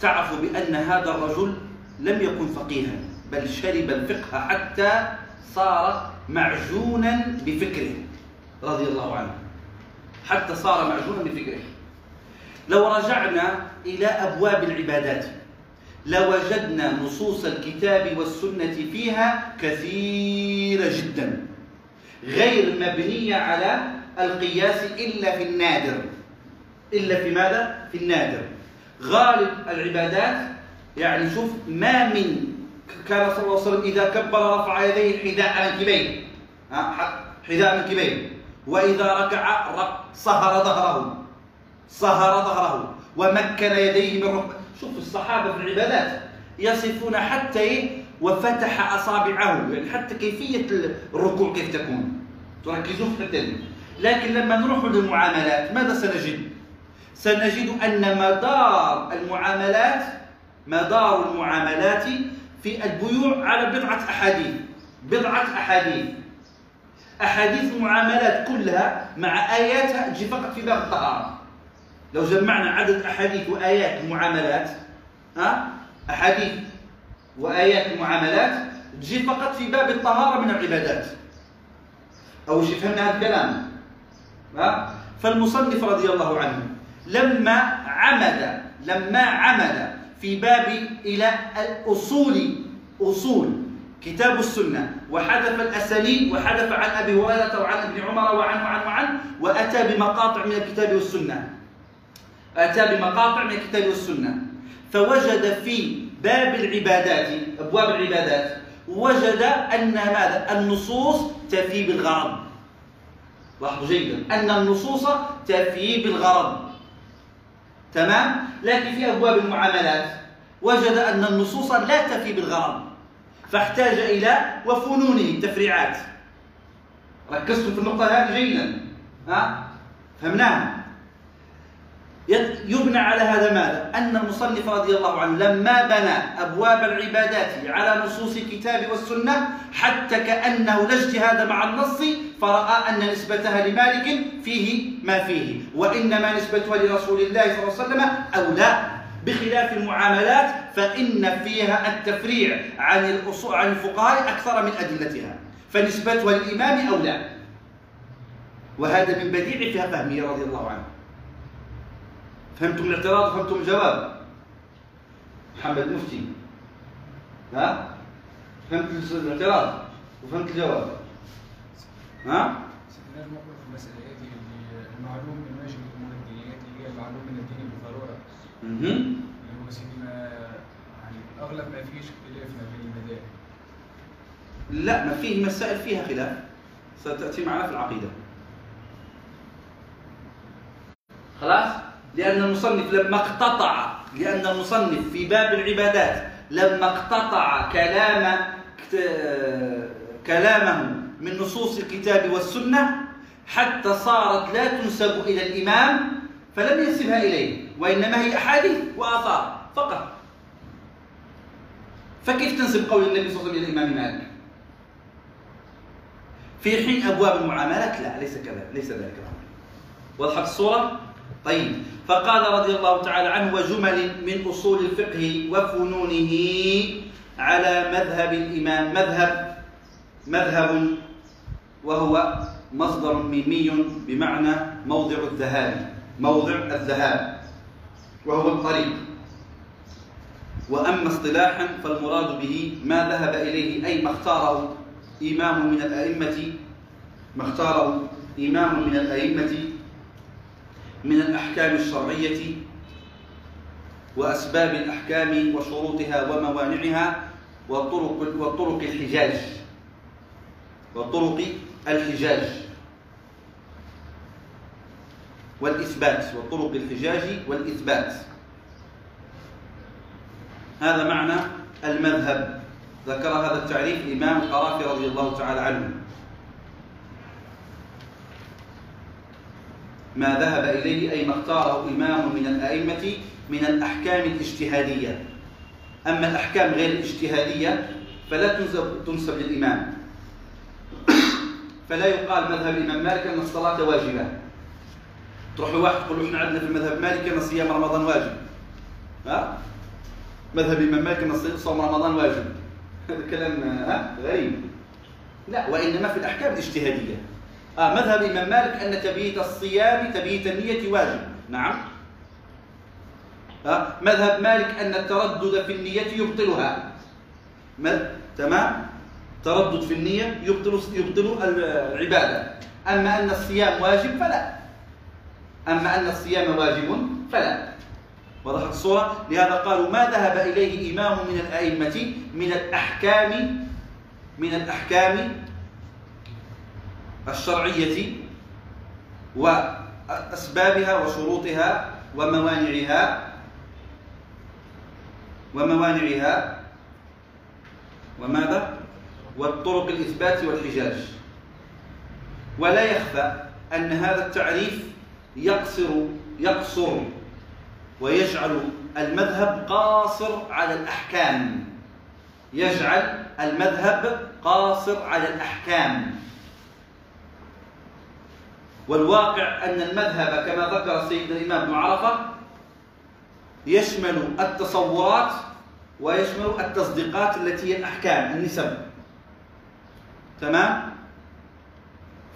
تعرفوا بأن هذا الرجل لم يكن فقيها بل شرب الفقه حتى صار معجونا بفكره رضي الله عنه. حتى صار معجونا بفكره. لو رجعنا إلى أبواب العبادات لوجدنا نصوص الكتاب والسنة فيها كثيرة جدا غير مبنية على القياس إلا في النادر. إلا في ماذا؟ في النادر. غالب العبادات يعني شوف ما من كان صلى الله عليه وسلم إذا كبر رفع يديه حذاء منكبيه حذاء منكبيه وإذا ركع صهر ظهره. صهر ظهره. ومكن يديه من ركبه شوف الصحابة في العبادات يصفون حتى إيه؟ وفتح أصابعه يعني حتى كيفية الركوع كيف تكون. تركزون في الحتة لكن لما نروح للمعاملات ماذا سنجد؟ سنجد أن مدار المعاملات مدار المعاملات في البيوع على بضعة أحاديث. بضعة أحاديث. أحاديث المعاملات كلها مع آياتها تجي فقط في باب الطهارة. لو جمعنا عدد أحاديث وآيات المعاملات ها؟ أحاديث وآيات المعاملات تجي فقط في باب الطهارة من العبادات. أو شي فهمنا هذا الكلام؟ ها؟ فالمصنف رضي الله عنه لما عمد لما عمد في باب إلى الأصول أصول كتاب السنة وحذف الأسانيد وحذف عن أبي هريرة وعن ابن عمر وعنه وعنه وعنه وأتى بمقاطع من الكتاب والسنة. أتى بمقاطع من الكتاب والسنة. فوجد في باب العبادات أبواب العبادات وجد أن ماذا؟ النصوص تفي بالغرض. لاحظوا جيدا. أن النصوص تفي بالغرض. تمام؟ لكن في أبواب المعاملات وجد أن النصوص لا تفي بالغرض. فاحتاج إلى وفنونه التفريعات ركزتم في النقطة هذه جيدا. ها؟ فهمناها. يبنى على هذا ماذا؟ أن المصنف رضي الله عنه لما بنى أبواب العبادات على نصوص الكتاب والسنة حتى كأنه لا اجتهاد مع النص فرأى أن نسبتها لمالك فيه ما فيه وإنما نسبتها لرسول الله صلى الله عليه وسلم أولى. بخلاف المعاملات فإن فيها التفريع عن الأصول عن الفقهاء أكثر من أدلتها. فنسبتها للإمام أولى وهذا من بديع فيها فهمه رضي الله عنه. فهمتم الاعتراض؟ وفهمتم الجواب؟ محمد مفتي. ها؟ فهمت الاعتراض؟ وفهمت الجواب؟ ها؟ المعلوم من واجب الأمور الدينية اللي هي المعلوم من الدين بالضرورة يعني أغلب ما فيش اختلاف ما بين المذاهب لا ما فيه مسائل فيها خلاف. ستأتي معنا في العقيدة. خلاص؟ لأن المصنف لما اقتطع لأن المصنف في باب العبادات لما اقتطع كلام كلامه من نصوص الكتاب والسنة حتى صارت لا تنسب إلى الإمام فلم ينسبها إليه. وإنما هي أحاديث وآثار فقط. فكيف تنسب قول النبي صلى الله عليه وسلم إلى الإمام مالك؟ في حين أبواب المعاملات لا ليس كذا ليس ذلك الأمر. وضحت الصورة؟ طيب. فقال رضي الله تعالى عنه وجمل من أصول الفقه وفنونه على مذهب الإمام مذهب مذهب وهو مصدر ميمي بمعنى موضع الذهاب موضع الذهاب. وهو الطريق وأما اصطلاحا فالمراد به ما ذهب إليه أي ما اختاره إمام من الأئمة ما اختاره إمام من الأئمة من الأحكام الشرعية وأسباب الأحكام وشروطها وموانعها وطرق الحجاج. وطرق الحجاج. والإثبات وطرق الحجاج والإثبات. هذا معنى المذهب. ذكر هذا التعريف الإمام القرافي رضي الله تعالى عنه. ما ذهب إليه أي ما اختاره إمام من الأئمة من الأحكام الاجتهادية. أما الأحكام غير الاجتهادية فلا تنسب, تنسب للإمام. فلا يقال مذهب الإمام مالك أن الصلاة واجبة. تروح واحد تقول إحنا عندنا في المذهب مالك أن صيام رمضان واجب. ها؟ مذهب الإمام مالك أن صوم رمضان واجب. هذا كلام ها؟ غريب. لا وإنما في الأحكام الاجتهادية. آه مذهب الإمام مالك أن تبييت الصيام تبييت النية واجب. نعم. ها مذهب مالك أن التردد في النية يبطلها. تمام؟ تردد في النية يبطل يبطل العبادة. أما أن الصيام واجب فلا. أما أن الصيام واجب فلا وضحت الصورة لهذا قالوا ما ذهب إليه إمام من الأئمة من الأحكام من الأحكام الشرعية وأسبابها وشروطها وموانعها وموانعها وماذا؟ والطرق الإثبات والحجاج ولا يخفى أن هذا التعريف يقصر يقصر ويجعل المذهب قاصر على الأحكام. يجعل المذهب قاصر على الأحكام. والواقع أن المذهب كما ذكر سيدنا الإمام ابن عرفة يشمل التصورات ويشمل التصديقات التي هي الأحكام النسب. تمام؟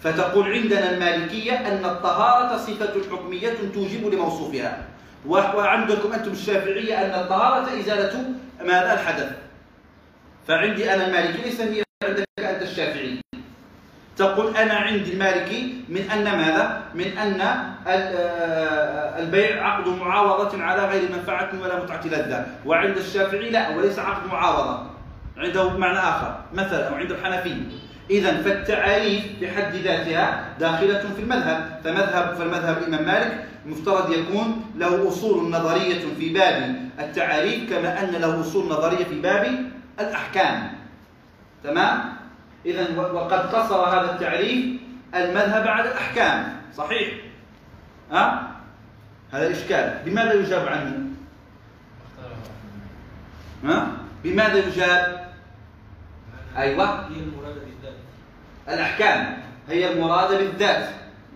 فتقول عندنا المالكية أن الطهارة صفة حكمية توجب لموصوفها. وعندكم أنتم الشافعية أن الطهارة إزالة ماذا الحدث فعندي أنا المالكي ليس هي عندك أنت الشافعي. تقول أنا عندي المالكي من أن ماذا؟ من أن آه، البيع عقد معاوضة على غير منفعة ولا متعة لذة. وعند الشافعي لا وليس عقد معاوضة. عنده معنى آخر مثلا أو عند الحنفي. إذا فالتعاريف بحد ذاتها داخلة في المذهب فمذهب فالمذهب الإمام مالك مفترض يكون له أصول نظرية في باب التعاريف كما أن له أصول نظرية في باب الأحكام تمام؟ إذا وقد قصر هذا التعريف المذهب على الأحكام صحيح؟ ها؟ هذا إشكال بماذا يجاب عنه؟ ها؟ بماذا يجاب؟ بالذات الأحكام. هي المرادة بالذات.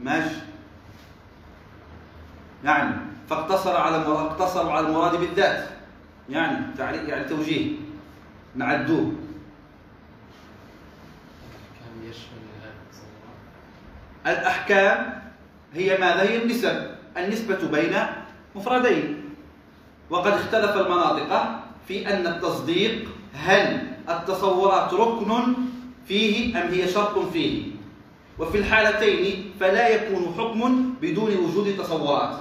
ماشي. يعني فاقتصر على اقتصروا على المراد بالذات. يعني تعريف يعني توجيه. نعدوه. الأحكام هي ماذا؟ هي النسب. النسبة بين مفردين. وقد اختلف المناطق في أن التصديق هل التصورات ركن فيه أم هي شرط فيه؟ وفي الحالتين فلا يكون حكم بدون وجود تصورات.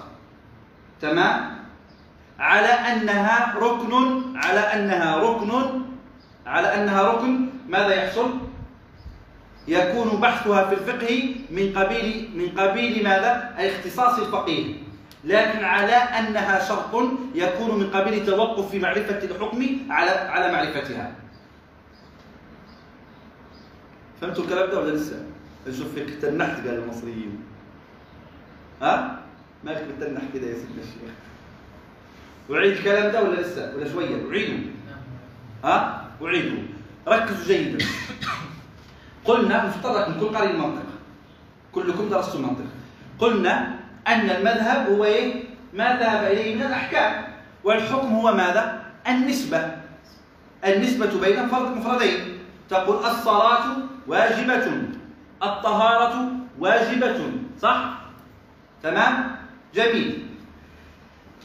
تمام؟ على أنها ركن على أنها ركن على أنها ركن ماذا يحصل؟ يكون بحثها في الفقه من قبيل من قبيل ماذا؟ أي اختصاص الفقيه. لكن على أنها شرط يكون من قبيل توقف في معرفة الحكم على على معرفتها. فهمتوا الكلام ده ولا لسه؟ نشوف فيك تنحت قال المصريين ها؟ مالك بتنح كده يا سيدنا الشيخ أعيد الكلام ده ولا لسه؟ ولا شوية؟ أعيده ها؟ أعيده ركزوا جيدا قلنا مفترض من كل قارئ المنطق كلكم درستم المنطق قلنا أن المذهب هو إيه؟ ما ذهب إليه من الأحكام والحكم هو ماذا؟ النسبة النسبة بين فرد مفردين تقول الصلاة واجبة. الطهارة واجبة صح؟ تمام؟ جميل.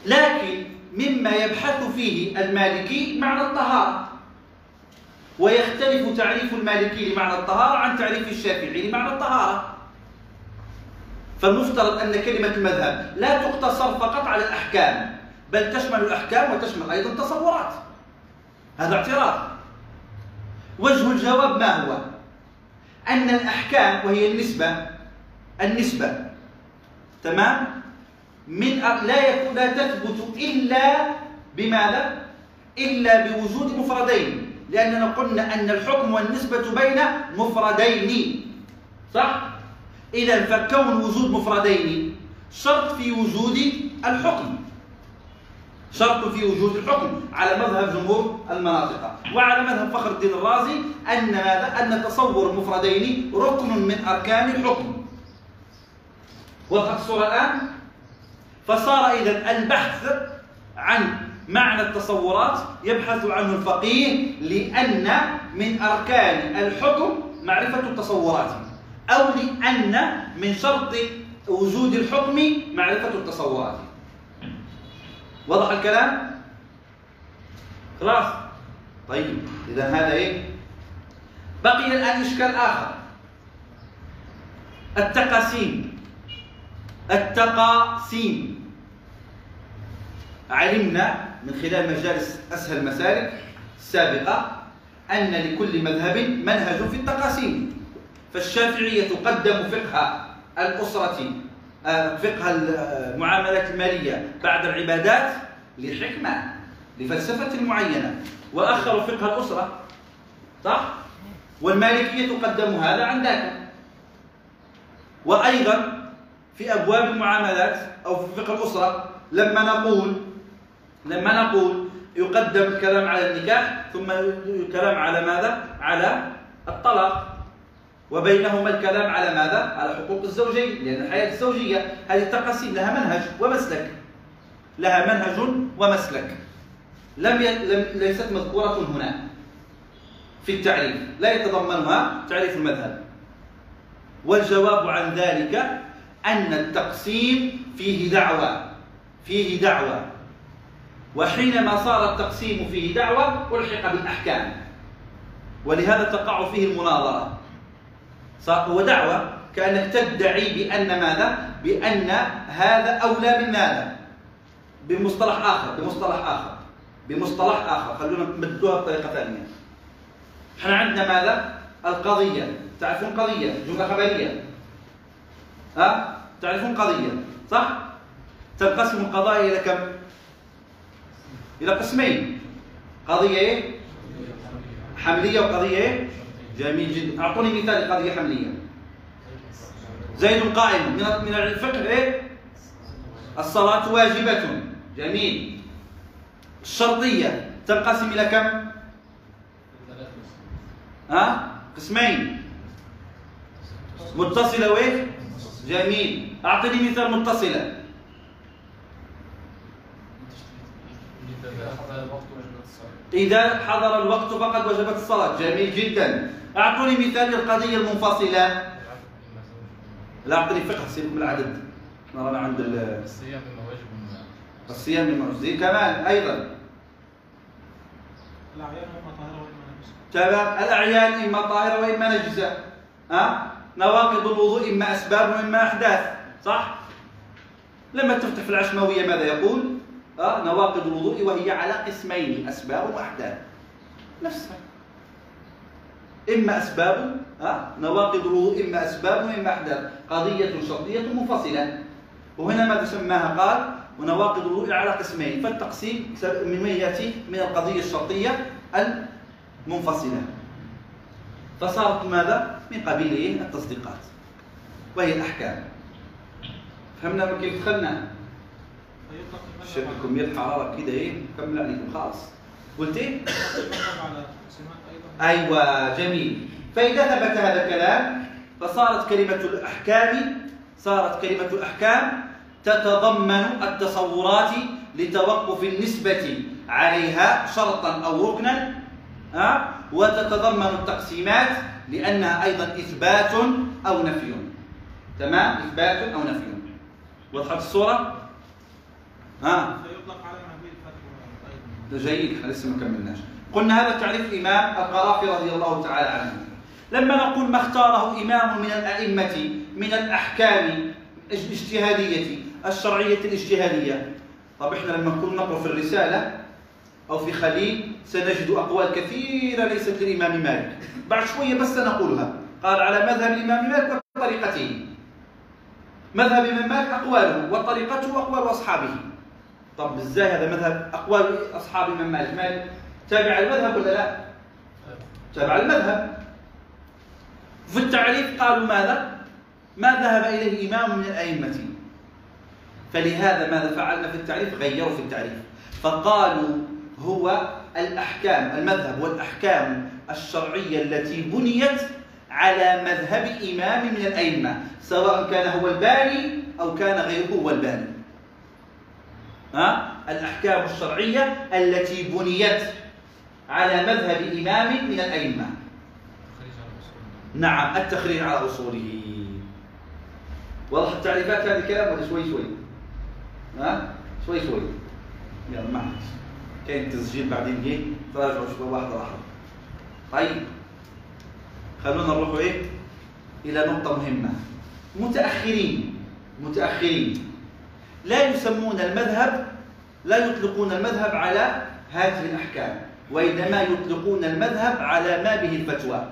لكن مما يبحث فيه المالكي معنى الطهارة. ويختلف تعريف المالكي لمعنى الطهارة عن تعريف الشافعي لمعنى الطهارة. فالمفترض أن كلمة المذهب لا تقتصر فقط على الأحكام بل تشمل الأحكام وتشمل أيضا التصورات. هذا اعتراض. وجه الجواب ما هو؟ أن الأحكام وهي النسبة النسبة تمام من لا يكون لا تثبت إلا بماذا؟ إلا بوجود مفردين لأننا قلنا أن الحكم والنسبة بين مفردين صح؟ إذا فكون وجود مفردين شرط في وجود الحكم شرط في وجود الحكم على مذهب جمهور المناطق وعلى مذهب فخر الدين الرازي أن ماذا؟ أن تصور المفردين ركن من أركان الحكم وضحت الصورة الآن؟ فصار إذا البحث عن معنى التصورات يبحث عنه الفقيه لأن من أركان الحكم معرفة التصورات أو لأن من شرط وجود الحكم معرفة التصورات واضح الكلام؟ خلاص. طيب إذا هذا إيه؟ بقي الآن إشكال آخر. التقاسيم. التقاسيم. علمنا من خلال مجالس أسهل المسالك السابقة أن لكل مذهب منهج في التقاسيم. فالشافعية تقدم فقه الأسرة فقه المعاملات المالية بعد العبادات لحكمة لفلسفة معينة. واخروا فقه الأسرة صح؟ والمالكية تقدم هذا عن ذاك. وأيضا في أبواب المعاملات أو في فقه الأسرة لما نقول لما نقول يقدم الكلام على النكاح ثم الكلام على ماذا؟ على الطلاق. وبينهما الكلام على ماذا؟ على حقوق الزوجين لأن الحياة الزوجية هذه التقاسيم لها منهج ومسلك. لها منهج ومسلك. لم, ي... لم ليست مذكورة هنا في التعريف. لا يتضمنها تعريف المذهب. والجواب عن ذلك أن التقسيم فيه دعوة فيه دعوة. وحينما صار التقسيم فيه دعوة ألحق بالأحكام. ولهذا تقع فيه المناظرة. هو دعوة كأنك تدعي بأن ماذا؟ بأن هذا أولى من ماذا؟ بمصطلح آخر بمصطلح آخر بمصطلح آخر خلونا نمدوها بطريقة ثانية إحنا عندنا ماذا؟ القضية تعرفون قضية جملة خبرية ها؟ تعرفون قضية صح؟ تنقسم القضايا إلى كم؟ إلى قسمين قضية إيه؟ حملية وقضية إيه؟ جميل جدا. أعطوني مثال لقضية حملية. زيد قائم. من من الفقه إيه؟ الصلاة واجبة. جميل. الشرطية. تنقسم إلى كم؟ ها؟ قسمين. متصلة وإيه؟ جميل. أعطني مثال متصلة. إذا حضر الوقت فقد وجبت الصلاة. جميل جدا. أعطوني مثال للقضية المنفصلة. لا أعطني فقه سيبكم العدد. نرانا عند الصيام مما واجب الصيام مما واجب كمان أيضا. الأعيان إما طاهرة وإما نجسة. تمام. الأعيان إما طاهرة وإما نجسة. ها؟ نواقض الوضوء إما أسباب وإما أحداث. صح؟ لما تفتح في العشماوية ماذا يقول؟ نواقض الوضوء وهي على قسمين أسباب وأحداث. نفسها. إما أسباب آه نواقض الوضوء إما أسباب وإما أحداث. قضية شرطية منفصلة وهنا ماذا سماها قال ونواقض الوضوء على قسمين. فالتقسيم من يأتي؟ من القضية الشرطية المنفصلة. فصارت ماذا؟ من قبيل؟ التصديقات. وهي الأحكام. فهمنا كيف دخلنا؟ شكلكم يد حرارة كده إيه؟ كمل عليكم خلاص قلت إيه؟ أيوه جميل. فإذا ثبت هذا الكلام فصارت كلمة الأحكام صارت كلمة الأحكام تتضمن التصورات لتوقف النسبة عليها شرطا أو ركنا ها وتتضمن التقسيمات لأنها أيضا إثبات أو نفي. تمام؟ إثبات أو نفي. وضحت الصورة؟ ها؟ عليها بالفتوى أيضا جيد إحنا لسه ما كملناش. قلنا هذا تعريف الإمام القرافي رضي الله تعالى عنه. لما نقول ما اختاره إمام من الأئمة من الأحكام الاجتهادية الشرعية الاجتهادية. طب إحنا لما نكون نقرأ في الرسالة أو في خليل سنجد أقوال كثيرة ليست للإمام مالك. بعد شوية بس سنقولها. قال على مذهب الإمام مالك وطريقته. مذهب الإمام مالك أقواله وطريقته أقوال أصحابه. طب إزاي هذا مذهب أقوال أصحاب الامام مالك مالك تابع المذهب ولا لا؟ تابع المذهب في التعريف قالوا ماذا؟ ما ذهب إليه إمام من الأئمة فلهذا ماذا فعلنا في التعريف؟ غيروا في التعريف فقالوا هو الأحكام المذهب والأحكام الشرعية التي بنيت على مذهب إمام من الأئمة سواء كان هو الباني أو كان غيره هو الباني ها؟ الأحكام الشرعية التي بنيت على مذهب إمام من الأئمة. نعم التخريج على أصوله. واضح التعريفات هذه الكلام ولا شوي شوي؟ ها؟ شوي شوي. يلا معلش كاين تسجيل بعدين جه تراجعوا شوي واحدة واحدة طيب خلونا نروحوا إيه؟ إلى نقطة مهمة. متأخرين متأخرين. لا يسمون المذهب لا يطلقون المذهب على هذه الأحكام وإنما يطلقون المذهب على ما به الفتوى.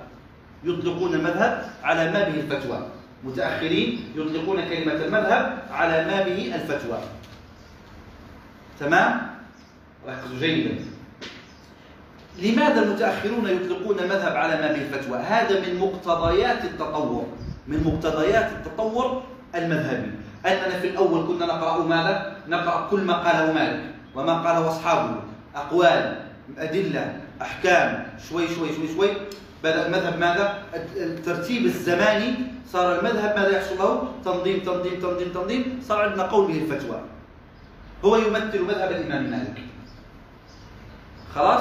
يطلقون المذهب على ما به الفتوى. متأخرين يطلقون كلمة المذهب على ما به الفتوى. تمام؟ ركزوا جيدا. لماذا المتأخرون يطلقون المذهب على ما به الفتوى؟ هذا من مقتضيات التطور من مقتضيات التطور المذهبي. أننا في الأول كنا نقرأ ماذا؟ نقرأ كل ما قاله مالك وما قاله أصحابه أقوال أدلة أحكام شوي شوي شوي شوي بدأ المذهب ماذا؟ الترتيب الزماني صار المذهب ماذا يحصل له؟ تنظيم تنظيم تنظيم تنظيم صار عندنا قول به الفتوى هو يمثل مذهب الإمام مالك خلاص؟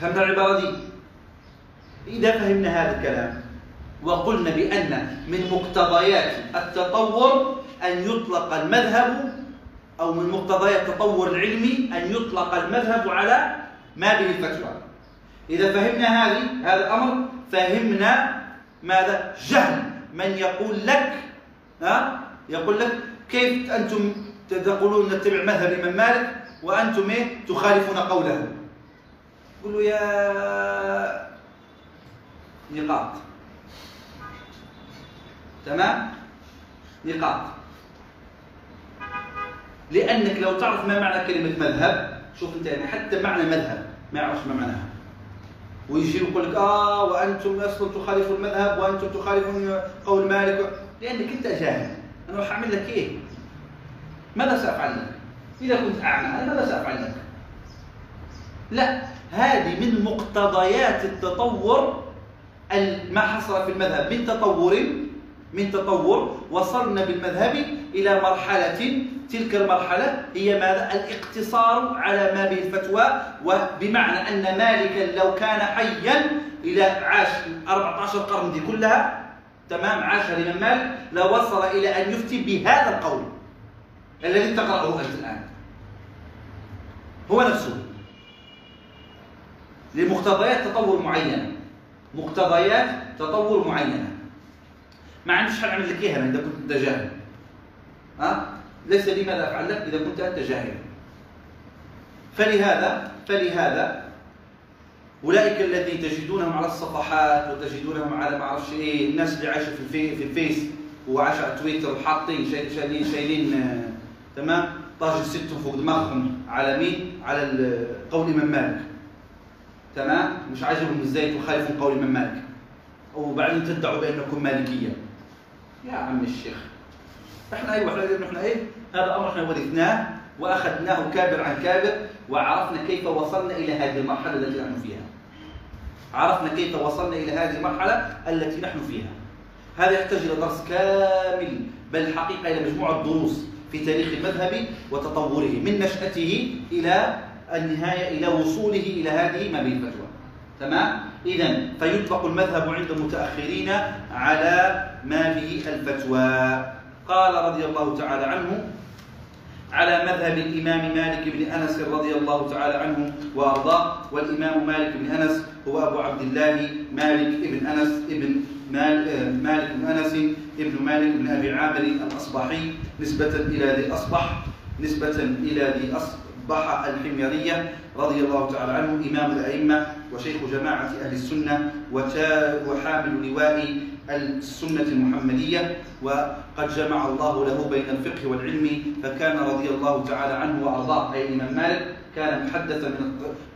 فهمنا العبارة دي؟ إذا فهمنا هذا الكلام وقلنا بأن من مقتضيات التطور أن يطلق المذهب أو من مقتضيات التطور العلمي أن يطلق المذهب على ما به الفتوى إذا فهمنا هذه هذا الأمر فهمنا ماذا؟ جهل من يقول لك ها؟ يقول لك كيف أنتم تقولون نتبع مذهب الإمام مالك وأنتم إيه؟ تخالفون قوله قولوا يا نقاط تمام نقاط لأنك لو تعرف ما معنى كلمة مذهب شوف أنت يعني حتى معنى مذهب ما يعرفش ما معناها ويجي يقول لك آه وأنتم أصلا تخالفون المذهب وأنتم تخالفون قول مالك لأنك أنت جاهل أنا راح أعمل لك إيه؟ ماذا سأفعل لك؟ إذا كنت أعمى أنا ماذا سأفعل لك؟ لا هذه من مقتضيات التطور ما حصل في المذهب من تطور من تطور وصلنا بالمذهب إلى مرحلة تلك المرحلة هي ماذا؟ الاقتصار على ما به الفتوى وبمعنى أن مالكا لو كان حيا إلى عاش 14 قرن دي كلها تمام عاش الإمام مالك لوصل إلى أن يفتي بهذا القول الذي تقرأه أنت الآن. هو نفسه. لمقتضيات تطور معينة. مقتضيات تطور معينة. ما عنديش حل اعمل لك إياها إذا كنت أنت جاهل. ها؟ ليس لي ماذا أفعل لك إذا كنت أنت جاهل. فلهذا فلهذا أولئك الذين تجدونهم على الصفحات وتجدونهم على ما أعرفش إيه الناس اللي عايشة في الفي في الفيس وعايشة على تويتر وحاطين شايلين شايلين آه تمام؟ طاج ستهم فوق دماغهم على مين؟ على قول الامام مالك. تمام؟ مش عاجبهم إزاي تخالفون قول الامام مالك. وبعدين تدعوا بأنكم مالكية. يا عم الشيخ إحنا أيوه إحنا إحنا إيه؟ هذا الامر إحنا ورثناه وأخذناه كابر عن كابر وعرفنا كيف وصلنا إلى هذه المرحلة التي نحن فيها. عرفنا كيف وصلنا إلى هذه المرحلة التي نحن فيها. هذا يحتاج إلى درس كامل بل الحقيقة إلى مجموعة دروس في تاريخ المذهب وتطوره من نشأته إلى النهاية إلى وصوله إلى هذه ما به الفتوى. تمام؟ إذا فيطلق المذهب عند المتأخرين على ما به الفتوى. قال رضي الله تعالى عنه على مذهب الإمام مالك بن أنس رضي الله تعالى عنه وأرضاه. والإمام مالك بن أنس هو أبو عبد الله مالك بن أنس ابن مالك بن أنس ابن مالك بن أبي عامر الأصبحي نسبة إلى ذي أصبح نسبة إلى ذي أصبح الحميرية رضي الله تعالى عنه إمام الأئمة وشيخ جماعة أهل السنة وحامل لواء السنة المحمدية وقد جمع الله له بين الفقه والعلم فكان رضي الله تعالى عنه وأرضاه. أي الإمام مالك كان محدثا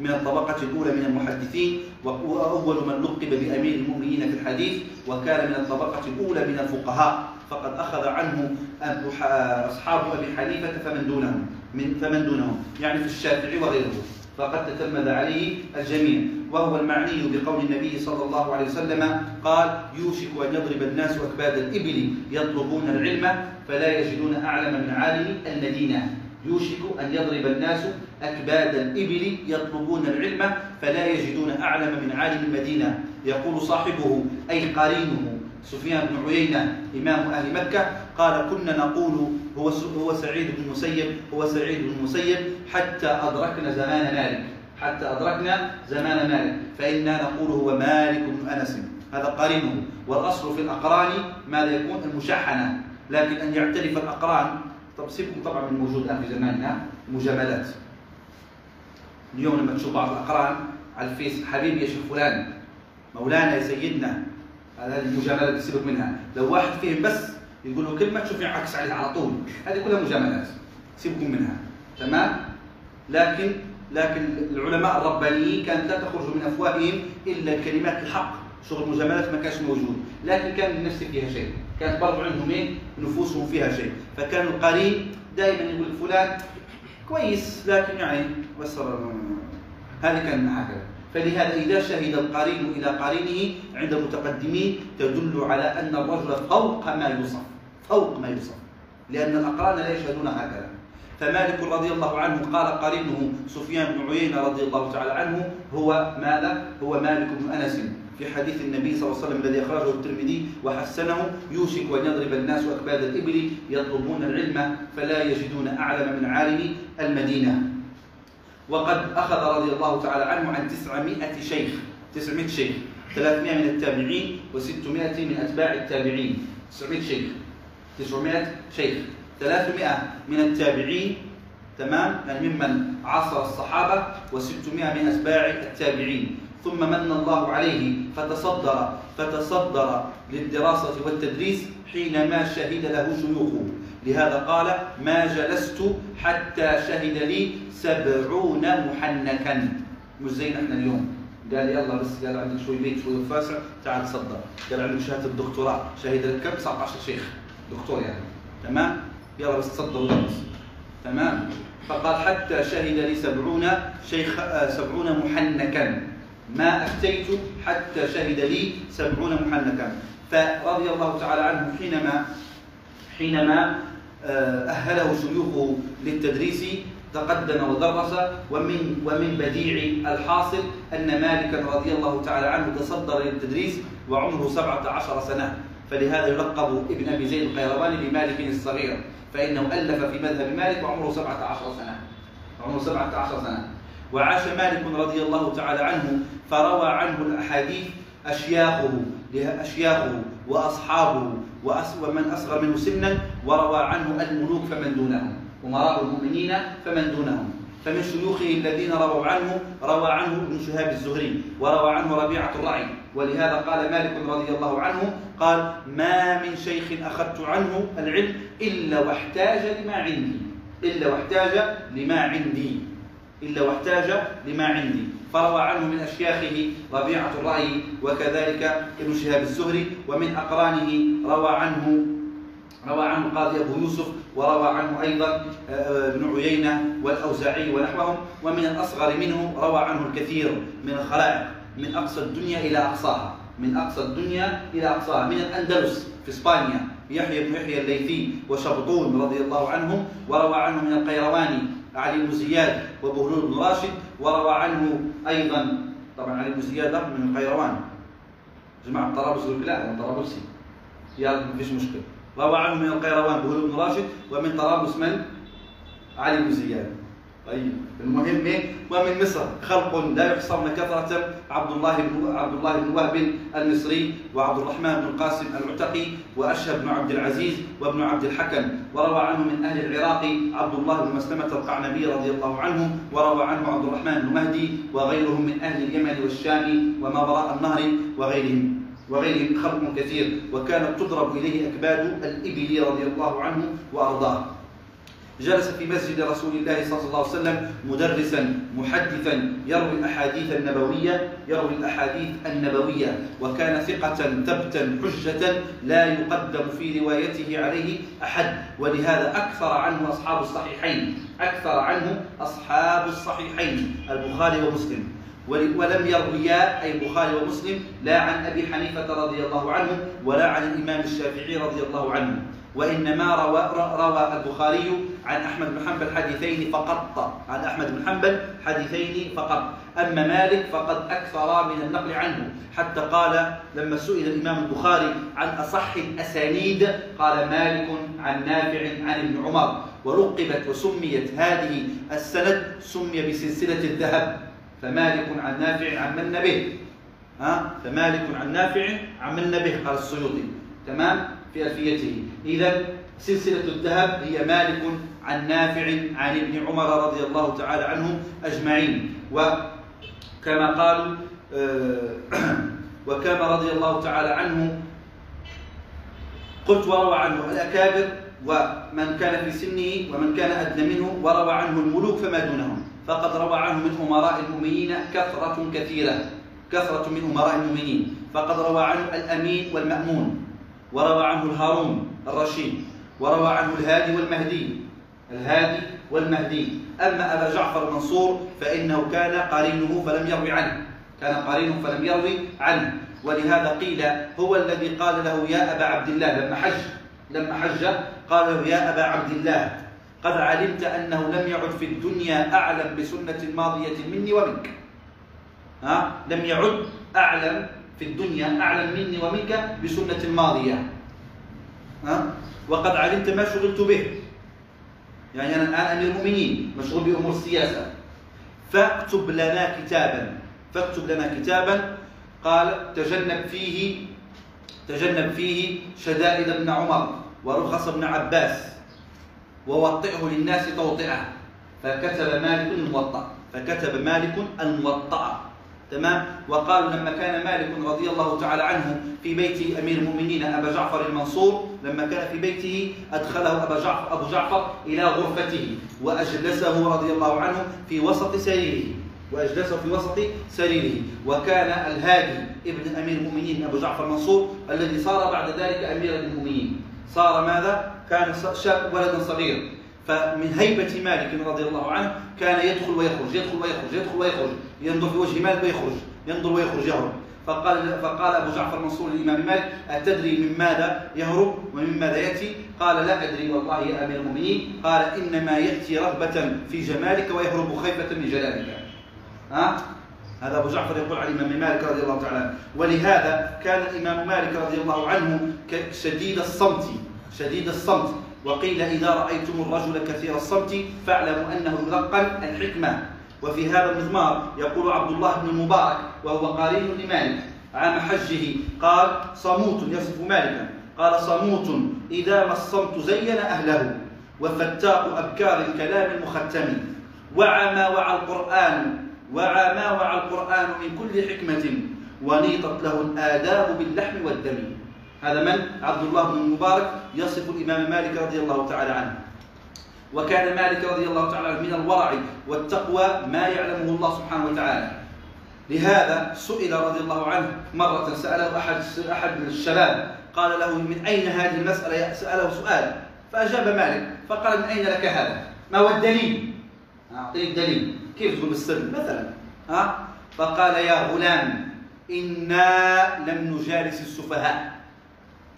من الطبقة الأولى من المحدثين وأول من لقب بأمير المؤمنين في الحديث وكان من الطبقة الأولى من الفقهاء. فقد أخذ عنه أصحاب أبي حنيفة فمن دونهم من فمن دونهم يعني في الشافعي وغيره فقد تتلمذ عليه الجميع. وهو المعني بقول النبي صلى الله عليه وسلم قال يوشك أن يضرب الناس أكباد الإبل يطلبون العلم فلا يجدون أعلم من عالم المدينة يوشك أن يضرب الناس أكباد الإبل يطلبون العلم فلا يجدون أعلم من عالم المدينة. يقول صاحبه أي قرينه سفيان بن عيينة إمام أهل مكة قال كنا نقول هو هو سعيد بن المسيب هو سعيد بن المسيب حتى أدركنا زمان مالك حتى أدركنا زمان مالك فإنا نقول هو مالك بن أنس. هذا قرينه. والأصل في الأقران ماذا يكون المشحنة لكن أن يعترف الأقران طب سيبكم طبعا من موجود الآن في زماننا مجاملات. اليوم لما تشوف بعض الأقران على الفيس حبيبي يا شيخ فلان مولانا يا سيدنا هذه المجاملات سيبك منها. لو واحد فيهم بس يقول له كلمة تشوف يعكس عليها على طول. هذه كلها مجاملات سيبكم منها. تمام؟ لكن لكن العلماء الربانيين كانت لا تخرج من أفواههم إلا كلمات الحق. شغل المجاملات ما كانش موجود. لكن كان لنفس فيها شيء. كانت برضو عندهم إيه؟ نفوسهم فيها شيء. فكان القرين دائما يقول فلان كويس لكن يعني بس هذه كان هكذا فلهذا إذا شهد القرين إلى قرينه عند المتقدمين تدل على أن الرجل فوق ما يوصف فوق ما يوصف. لأن الأقران لا يشهدون هكذا. فمالك رضي الله عنه قال قرينه سفيان بن عيينة رضي الله تعالى عنه هو ماذا؟ هو مالك بن أنس. في حديث النبي صلى الله عليه وسلم الذي أخرجه الترمذي وحسنه يوشك أن يضرب الناس أكباد الإبل يطلبون العلم فلا يجدون أعلم من عالم المدينة. وقد أخذ رضي الله تعالى عنه عن 900 شيخ 900 شيخ. 300 من التابعين و600 من أتباع التابعين. 900 شيخ. 900 شيخ. 300 من التابعين تمام؟ يعني ممن عاصر الصحابة و600 من أتباع التابعين. ثم من الله عليه فتصدر فتصدر للدراسة والتدريس حينما شهد له شيوخه. لهذا قال ما جلست حتى شهد لي سبعون محنكا. مش زينا إحنا اليوم. قال يلا بس قال عندك شوي بيت شوي فاسع تعال تصدر قال عندك شهادة الدكتوراه. شهد لك كم؟ 19 شيخ. دكتور يعني. تمام؟ يلا بس تصدر ودرس تمام؟ فقال حتى شهد لي سبعون شيخ سبعون محنكا. ما أفتيت حتى شهد لي سبعون محنكا. فرضي الله تعالى عنه حينما حينما أهله شيوخه للتدريس تقدم ودرس ومن ومن بديع الحاصل أن مالكا رضي الله تعالى عنه تصدر للتدريس وعمره 17 سنة. فلهذا يلقب ابن أبي زيد القيرواني بمالك الصغير فإنه ألف في مذهب مالك وعمره 17 سنة. عمره 17 سنة. وعاش مالك رضي الله تعالى عنه فروى عنه الأحاديث أشياخه أشياخه وأصحابه ومن أصغر منه سنا وروى عنه الملوك فمن دونهم أمراء المؤمنين فمن دونهم. فمن شيوخه الذين رووا عنه روى عنه ابن شهاب الزهري وروى عنه ربيعة الرعي. ولهذا قال مالك رضي الله عنه قال ما من شيخ أخذت عنه العلم إلا واحتاج لما عندي إلا واحتاج لما عندي إلا واحتاج لما عندي. فروى عنه من أشياخه ربيعة الرأي وكذلك ابن شهاب الزهري ومن أقرانه روى عنه روى عنه القاضي أبو يوسف وروى عنه أيضا آه، آه، ابن عيينة والأوزاعي ونحوهم ومن الأصغر منه روى عنه الكثير من الخلائق من أقصى الدنيا إلى أقصاها من أقصى الدنيا إلى أقصاها من الأندلس في إسبانيا يحيى بن يحيى الليثي وشبطون رضي الله عنهم وروى عنه من القيرواني علي بن زياد وبهلول بن راشد وروى عنه أيضا. طبعا علي بن زياد من القيروان. جماعة طرابلس لا طرابلسي. يلا ما فيش مشكلة. روى عنه من القيروان بهلول بن راشد ومن طرابلس من؟ علي بن زياد. طيب المهم ومن مصر خلق لا يحصون كثرة عبد الله بن عبد الله بن وهب المصري وعبد الرحمن بن القاسم العتقي وأشهب بن عبد العزيز وابن عبد الحكم. وروى عنه من أهل العراق عبد الله بن مسلمة القعنبي رضي الله عنه وروى عنه عبد الرحمن بن مهدي وغيرهم من أهل اليمن والشام وما وراء النهر وغيرهم وغيرهم خلق كثير. وكانت تضرب إليه أكباد الإبل رضي الله عنه وأرضاه. جلس في مسجد رسول الله صلى الله عليه وسلم مدرسا محدثا يروي الأحاديث النبوية يروي الأحاديث النبوية. وكان ثقة ثبتا حجة لا يقدم في روايته عليه أحد. ولهذا أكثر عنه أصحاب الصحيحين. أكثر عنه أصحاب الصحيحين البخاري ومسلم. ولم يرويا أي البخاري ومسلم لا عن أبي حنيفة رضي الله عنه ولا عن الإمام الشافعي رضي الله عنه. وإنما روى, روى البخاري عن أحمد بن حنبل حديثين فقط. عن أحمد بن حنبل حديثين فقط. أما مالك فقد أكثر من النقل عنه. حتى قال لما سئل الإمام البخاري عن أصح الأسانيد قال مالك عن نافع عن ابن عمر. ولقبت وسميت هذه السند سمي بسلسلة الذهب. فمالك عن نافع عن من به. ها؟ فمالك عن نافع عن من به. قال السيوطي. تمام؟ في ألفيته إذا سلسلة الذهب هي مالك عن نافع عن ابن عمر رضي الله تعالى عنهم أجمعين. وكما قالوا آه، وكما رضي الله تعالى عنه قلت وروى عنه الأكابر ومن كان في سنه ومن كان أدنى منه وروى عنه الملوك فما دونهم. فقد روى عنه من أمراء المؤمنين كثرة كثيرة كثرة من أمراء المؤمنين. فقد روى عنه الأمين والمأمون. وروى عنه الهارون الرشيد وروى عنه الهادي والمهدي الهادي والمهدي. أما أبا جعفر المنصور فإنه كان قرينه فلم يروي عنه كان قرينه فلم يروي عنه. ولهذا قيل هو الذي قال له يا أبا عبد الله لما حج لما حج قال له يا أبا عبد الله قد علمت أنه لم يعد في الدنيا أعلم بسنة ماضية مني ومنك. ها؟ لم يعد أعلم في الدنيا أعلم مني ومنك بسنة ماضية. ها؟ وقد علمت ما شغلت به. يعني أنا الآن أمير المؤمنين مشغول بأمور السياسة. فاكتب لنا كتابا. فاكتب لنا كتابا. قال تجنب فيه تجنب فيه شدائد ابن عمر ورخص ابن عباس ووطئه للناس توطئة. فكتب مالك الموطأ. فكتب مالك الموطأ. تمام؟ وقالوا لما كان مالك رضي الله تعالى عنه في بيت أمير المؤمنين أبا جعفر المنصور لما كان في بيته أدخله أبا جعفر أبو جعفر إلى غرفته وأجلسه رضي الله عنه في وسط سريره وأجلسه في وسط سريره. وكان الهادي ابن أمير المؤمنين أبو جعفر المنصور الذي صار بعد ذلك أمير المؤمنين. صار ماذا؟ كان شاب ولدا صغير. فمن هيبة مالك رضي الله عنه كان يدخل ويخرج يدخل ويخرج يدخل ويخرج ينظر في وجه مالك ويخرج ينظر ويخرج يهرب. فقال فقال أبو جعفر المنصور للإمام مالك أتدري من ماذا يهرب ومن ماذا يأتي؟ قال لا أدري والله يا أمير المؤمنين. قال إنما يأتي رغبة في جمالك ويهرب خيفة من جلالك. ها؟ هذا أبو جعفر يقول عن الإمام مالك رضي الله تعالى عنه. ولهذا كان الإمام مالك رضي الله عنه شديد الصمت شديد الصمت. وقيل إذا رأيتم الرجل كثير الصمت فاعلموا أنه يلقن الحكمة. وفي هذا المضمار يقول عبد الله بن المبارك وهو قرين لمالك عام حجه قال صموت يصف مالكا. قال صموت إذا ما الصمت زين أهله وفتاق أبكار الكلام المختم. وعى وعى القرآن وعى وعى القرآن من كل حكمة ونيطت له الآداب باللحم والدم. هذا من؟ عبد الله بن المبارك يصف الإمام مالك رضي الله تعالى عنه وكان مالك رضي الله تعالى عنه من الورع والتقوى ما يعلمه الله سبحانه وتعالى لهذا سئل رضي الله عنه مرة سأله أحد أحد الشباب قال له من أين هذه المسألة سأله سؤال فأجاب مالك فقال من أين لك هذا؟ ما هو الدليل؟ أعطيني الدليل كيف تقول بالسر مثلا ها؟ فقال يا غلام إنا لم نجالس السفهاء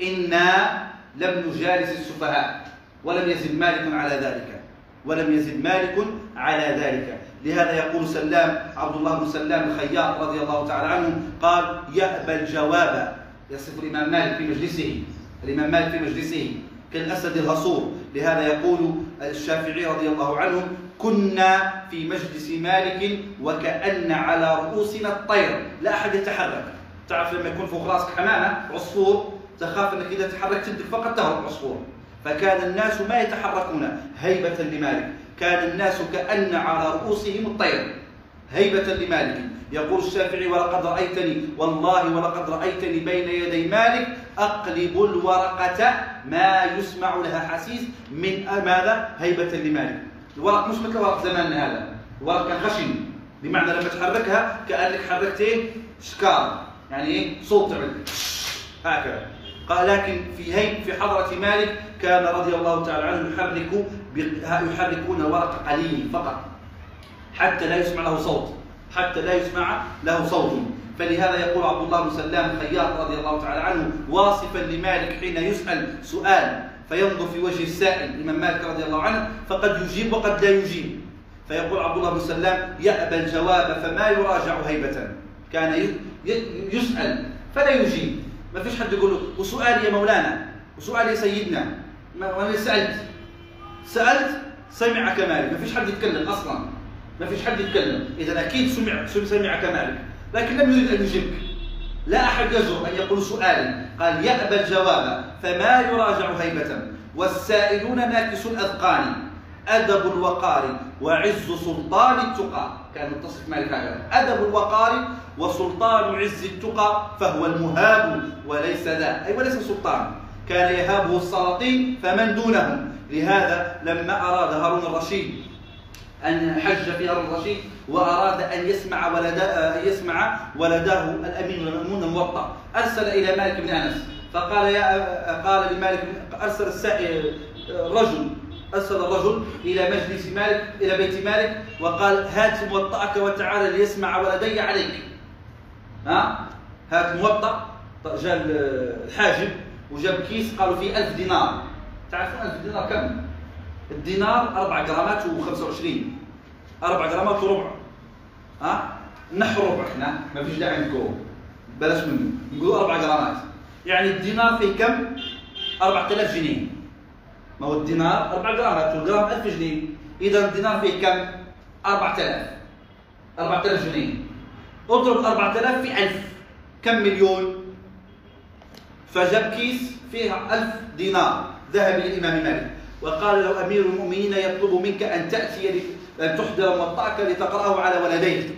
إنا لم نجالس السفهاء ولم يزد مالك على ذلك. ولم يزد مالك على ذلك. لهذا يقول سلام عبد الله بن سلام الخياط رضي الله تعالى عنه قال يأبى الجواب. يصف الإمام مالك في مجلسه الإمام مالك في مجلسه كالأسد الهصور. لهذا يقول الشافعي رضي الله عنه كنا في مجلس مالك وكأن على رؤوسنا الطير. لا أحد يتحرك. تعرف لما يكون فوق رأسك حمامة عصفور تخاف إنك إذا تحركت يدك فقط تهرب العصفور فكان الناس ما يتحركون هيبة لمالك. كان الناس كأن على رؤوسهم الطير. هيبة لمالك. يقول الشافعي ولقد رأيتني. والله ولقد رأيتني بين يدي مالك. أقلب الورقة ما يسمع لها حسيس من ماذا؟ هيبة لمالك. الورق مش مثل ورق زماننا هذا. الورق كان خشن. بمعنى لما تحركها كأنك حركت إيه؟ شكار. يعني إيه؟ صوت تعمل. هكذا. قال لكن في هي في حضرة مالك كان رضي الله تعالى عنه يحرك يحركون ورق قليل فقط حتى لا يسمع له صوت حتى لا يسمع له صوت. فلهذا يقول عبد الله بن سلام الخياط رضي الله تعالى عنه واصفا لمالك حين يسأل سؤال فينظر في وجه السائل الإمام مالك رضي الله عنه فقد يجيب وقد لا يجيب. فيقول عبد الله بن سلام يأبى الجواب فما يراجع هيبة. كان يسأل فلا يجيب. ما فيش حد يقول له وسؤال يا مولانا وسؤال يا سيدنا. وأنا سألت. سألت سمعك مالك ما فيش حد يتكلم أصلا. ما فيش حد يتكلم. إذا أكيد سمع سمعك مالك لكن لم يريد أن يجيبك لا أحد يجرؤ أن يقول سؤالا. قال يأبى الجواب فما يراجع هيبة. والسائلون ناكس الأذقان. أدب الوقار. وعز سلطان التقى. كان متصف مالك هكذا أدب الوقار وسلطان عز التقى فهو المهاب وليس ذا. أي وليس سلطان. كان يهابه السلاطين فمن دونهم؟ لهذا لما أراد هارون الرشيد أن حج في هارون الرشيد وأراد أن يسمع ولد أن يسمع ولده الأمين المأمون الموطأ. أرسل إلى مالك بن أنس. فقال يا قال لمالك أرسل السائل رجل أرسل الرجل إلى مجلس مالك إلى بيت مالك وقال هات موطأك وتعالى ليسمع ولدي عليك. ها؟ هات موطأ جاء الحاجب وجاب كيس قالوا فيه ألف دينار. تعرفون ألف دينار كم؟ الدينار أربع جرامات و25 أربع جرامات وربع. ها؟ نحو ربع إحنا ما فيش داعي نكون بلاش منه. نقول أربع جرامات. يعني الدينار فيه كم؟ 4000 جنيه. ما هو الدينار؟ 4 جرامات والجرام 1000 جنيه. إذا الدينار فيه كم؟ 4000 4000 جنيه. اضرب 4000 في 1000 كم مليون؟ فجاب كيس فيها ألف دينار. ذهب للإمام مالك. وقال له أمير المؤمنين يطلب منك أن تأتي ل- أن تحضر موطأك لتقرأه على ولديه.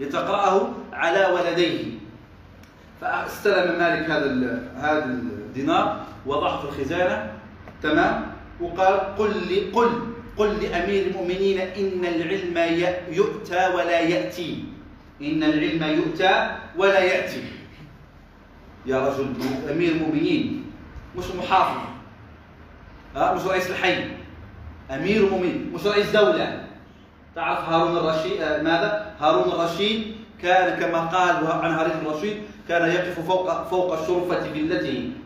لتقرأه على ولديه. فاستلم مالك هذا هذا الدينار وضعه في الخزانة. تمام؟ وقال قل لي قل قل لأمير المؤمنين إن العلم يؤتى ولا يأتي. إن العلم يؤتى ولا يأتي. يا رجل أمير المؤمنين مش محافظ. ها؟ مش رئيس الحي. أمير المؤمنين مش رئيس دولة. تعرف هارون الرشيد آه، ماذا؟ هارون الرشيد كان كما قال عن هارون الرشيد كان يقف فوق فوق شرفة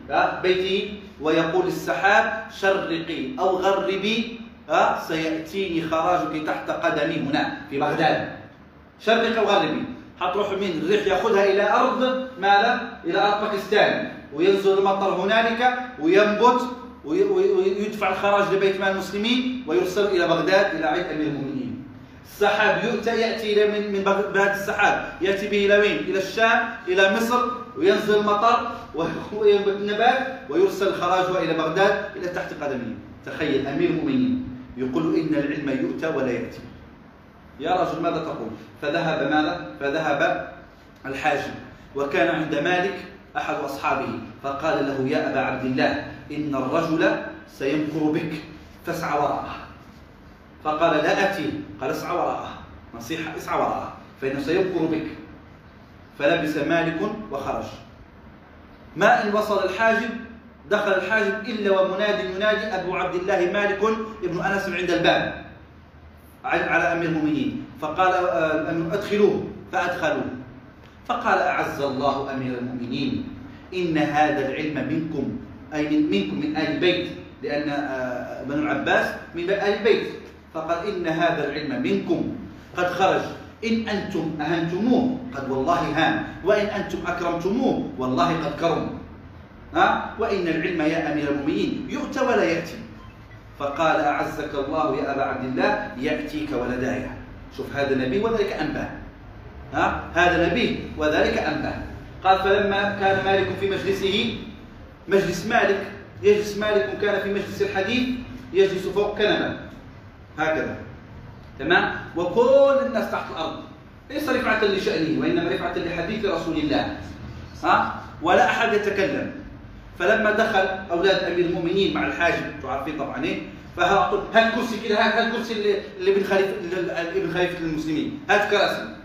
ها، بيته ويقول للسحاب شرقي أو غربي ها، سيأتيني خراجك تحت قدمي هنا في بغداد شرقي أو غربي حتروح من الريح ياخذها إلى أرض ماذا؟ إلى ارض باكستان وينزل المطر هنالك وينبت وي- وي- ويدفع الخراج لبيت مال المسلمين ويرسل إلى بغداد إلى عيد أمير المؤمنين. السحاب يؤتى يأتي إلى من من بغ- بهذا السحاب يأتي به إلى وين؟ إلى الشام إلى مصر وينزل المطر النبات ويرسل خراجه إلى بغداد إلى تحت قدمه. تخيل أمير المؤمنين يقول إن العلم يؤتى ولا يأتي. يا رجل ماذا تقول فذهب ماذا فذهب الحاجب وكان عند مالك أحد أصحابه فقال له يا أبا عبد الله إن الرجل سيمكر بك فاسعى وراءه فقال لا أتي. قال اسعى وراءه نصيحة اسعى وراءه فإنه سيمكر بك. فلبس مالك وخرج. ما إن وصل الحاجب دخل الحاجب إلا ومناد ينادي أبو عبد الله مالك ابن أنس عند الباب. على أمير المؤمنين. فقال آه، أن أدخلوه. فأدخلوه. فقال أعز الله أمير المؤمنين. إن هذا العلم منكم من منكم من آل بيت لأن آه، بنو العباس من آل البيت. فقال إن هذا العلم منكم. قد خرج. إن أنتم أهنتموه. قد والله هان. وإن أنتم أكرمتموه. والله قد كرم. ها؟ وإن العلم يا أمير المؤمنين. يؤتى ولا يأتي. فقال أعزك الله يا أبا عبد الله. يأتيك ولدايا شوف هذا نبي وذلك أنباه ها؟ هذا نبي وذلك أنباه قال فلما كان مالك في مجلسه مجلس مالك. يجلس مالك كان في مجلس الحديث. يجلس فوق كنبة. هكذا. تمام؟ وكل الناس تحت الأرض. ليس رفعة لشأنه وإنما رفعة لحديث رسول الله. ها؟ ولا أحد يتكلم. فلما دخل أولاد أمير المؤمنين مع الحاجب تعرفين طبعا إيه؟ فهاتوا هات كرسي كده؟ هات الكرسي ابن خليفه ابن خليفة المسلمين؟ هات كراسي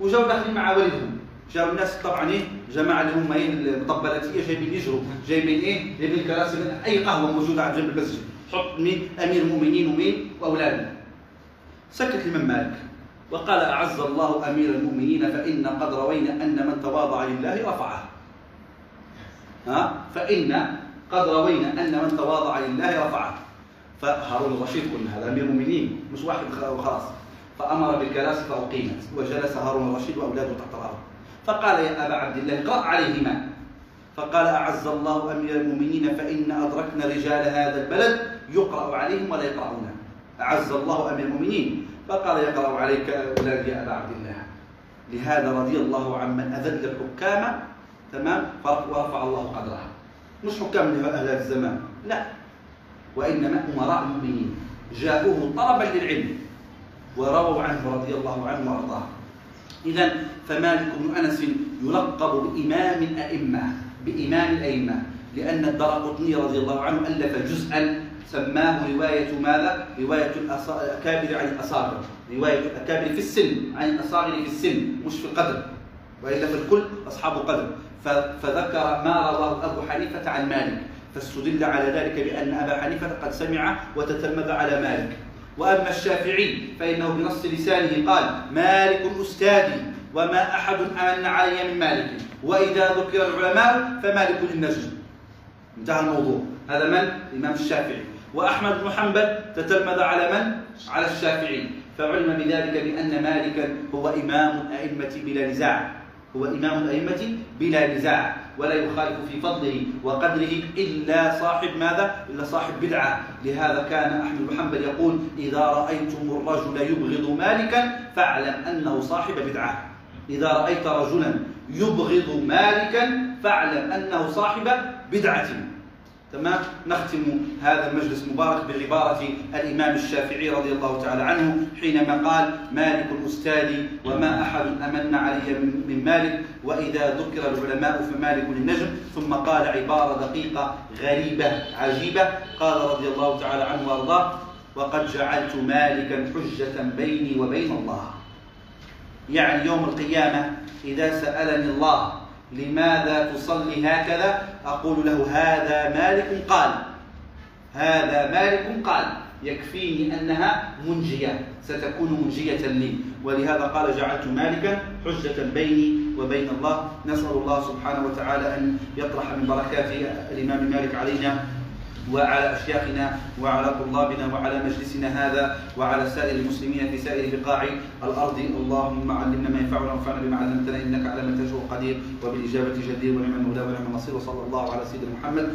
وجاوا داخلين مع والدهم. جاوا الناس طبعا إيه؟ جماعة اللي هم إيه؟ المطبلاتيه جايبين؟ يجروا جايبين إيه؟ جايبين كراسي من أي قهوة موجودة على جنب المسجد. حط مين؟ أمير المؤمنين ومين؟ واولاده سكت الامام مالك. وقال أعز الله أمير المؤمنين فإن قد روينا أن من تواضع لله رفعه. ها؟ فإن قد روينا أن من تواضع لله رفعه. فهارون الرشيد قلنا هذا أمير المؤمنين مش واحد وخلاص فأمر بالكراسي فاقيمت وجلس هارون الرشيد وأولاده تحت الأرض. فقال يا أبا عبد الله اقرأ عليهما. فقال أعز الله أمير المؤمنين فإن أدركنا رجال هذا البلد يقرأ عليهم ولا يقرؤون. أعز الله أمير المؤمنين. فقال يقرا عليك اولادي يا أبا عبد الله. لهذا رضي الله عمن أذل الحكام تمام؟ ورفع الله قدرها مش حكام أهل الزمان. لا. وإنما أمراء المؤمنين. جاءوه طلبا للعلم. ورووا عنه رضي الله عنه وأرضاه. اذا فمالك بن أنس يلقب بإمام الأئمة. بإمام الأئمة. لأن الدرقطني رضي الله عنه ألف جزءا سماه رواية ماذا؟ رواية الأكابر عن الأصاغر. رواية الأكابر في السن عن الأصاغر في السن مش في القدر وإلا فالكل أصحاب قدر فذكر ما رواه أبو حنيفة عن مالك. فاستدل على ذلك بأن أبا حنيفة قد سمع وتتلمذ على مالك. وأما الشافعي فإنه بنص لسانه قال مالك أستاذي وما أحد امن علي من مالك. وإذا ذكر العلماء فمالك للنجم. انتهى الموضوع. هذا من؟ الإمام الشافعي. وأحمد بن حنبل تتلمذ على من؟ على الشافعي. فعلم بذلك بأن مالكا هو إمام الأئمة بلا نزاع. هو إمام الأئمة بلا نزاع. ولا يخالف في فضله وقدره إلا صاحب ماذا؟ إلا صاحب بدعة. لهذا كان أحمد بن حنبل يقول إذا رأيتم الرجل يبغض مالكا فاعلم أنه صاحب بدعة. إذا رأيت رجلا يبغض مالكا فاعلم أنه صاحب بدعة. تمام؟ نختم هذا المجلس المبارك بعبارة الإمام الشافعي رضي الله تعالى عنه حينما قال مالك الأستاذ وما أحد أمن علي من مالك وإذا ذكر العلماء فمالك للنجم. ثم قال عبارة دقيقة غريبة عجيبة قال رضي الله تعالى عنه وأرضاه وقد جعلت مالكا حجة بيني وبين الله. يعني يوم القيامة إذا سألني الله لماذا تصلي هكذا؟ أقول له هذا مالك قال. هذا مالك قال. يكفيني أنها منجية. ستكون منجية لي. ولهذا قال جعلت مالكا حجة بيني وبين الله. نسأل الله سبحانه وتعالى أن يطرح من بركات الإمام مالك علينا وعلى أشياخنا وعلى طلابنا وعلى مجلسنا هذا وعلى سائر المسلمين في سائر بقاع الأرض. اللهم علمنا ما ينفعنا وانفعنا بما علمتنا إنك على من تشاء قدير وبالإجابة جدير ونعم المولى ونعم النصير. وصلى الله على سيدنا محمد.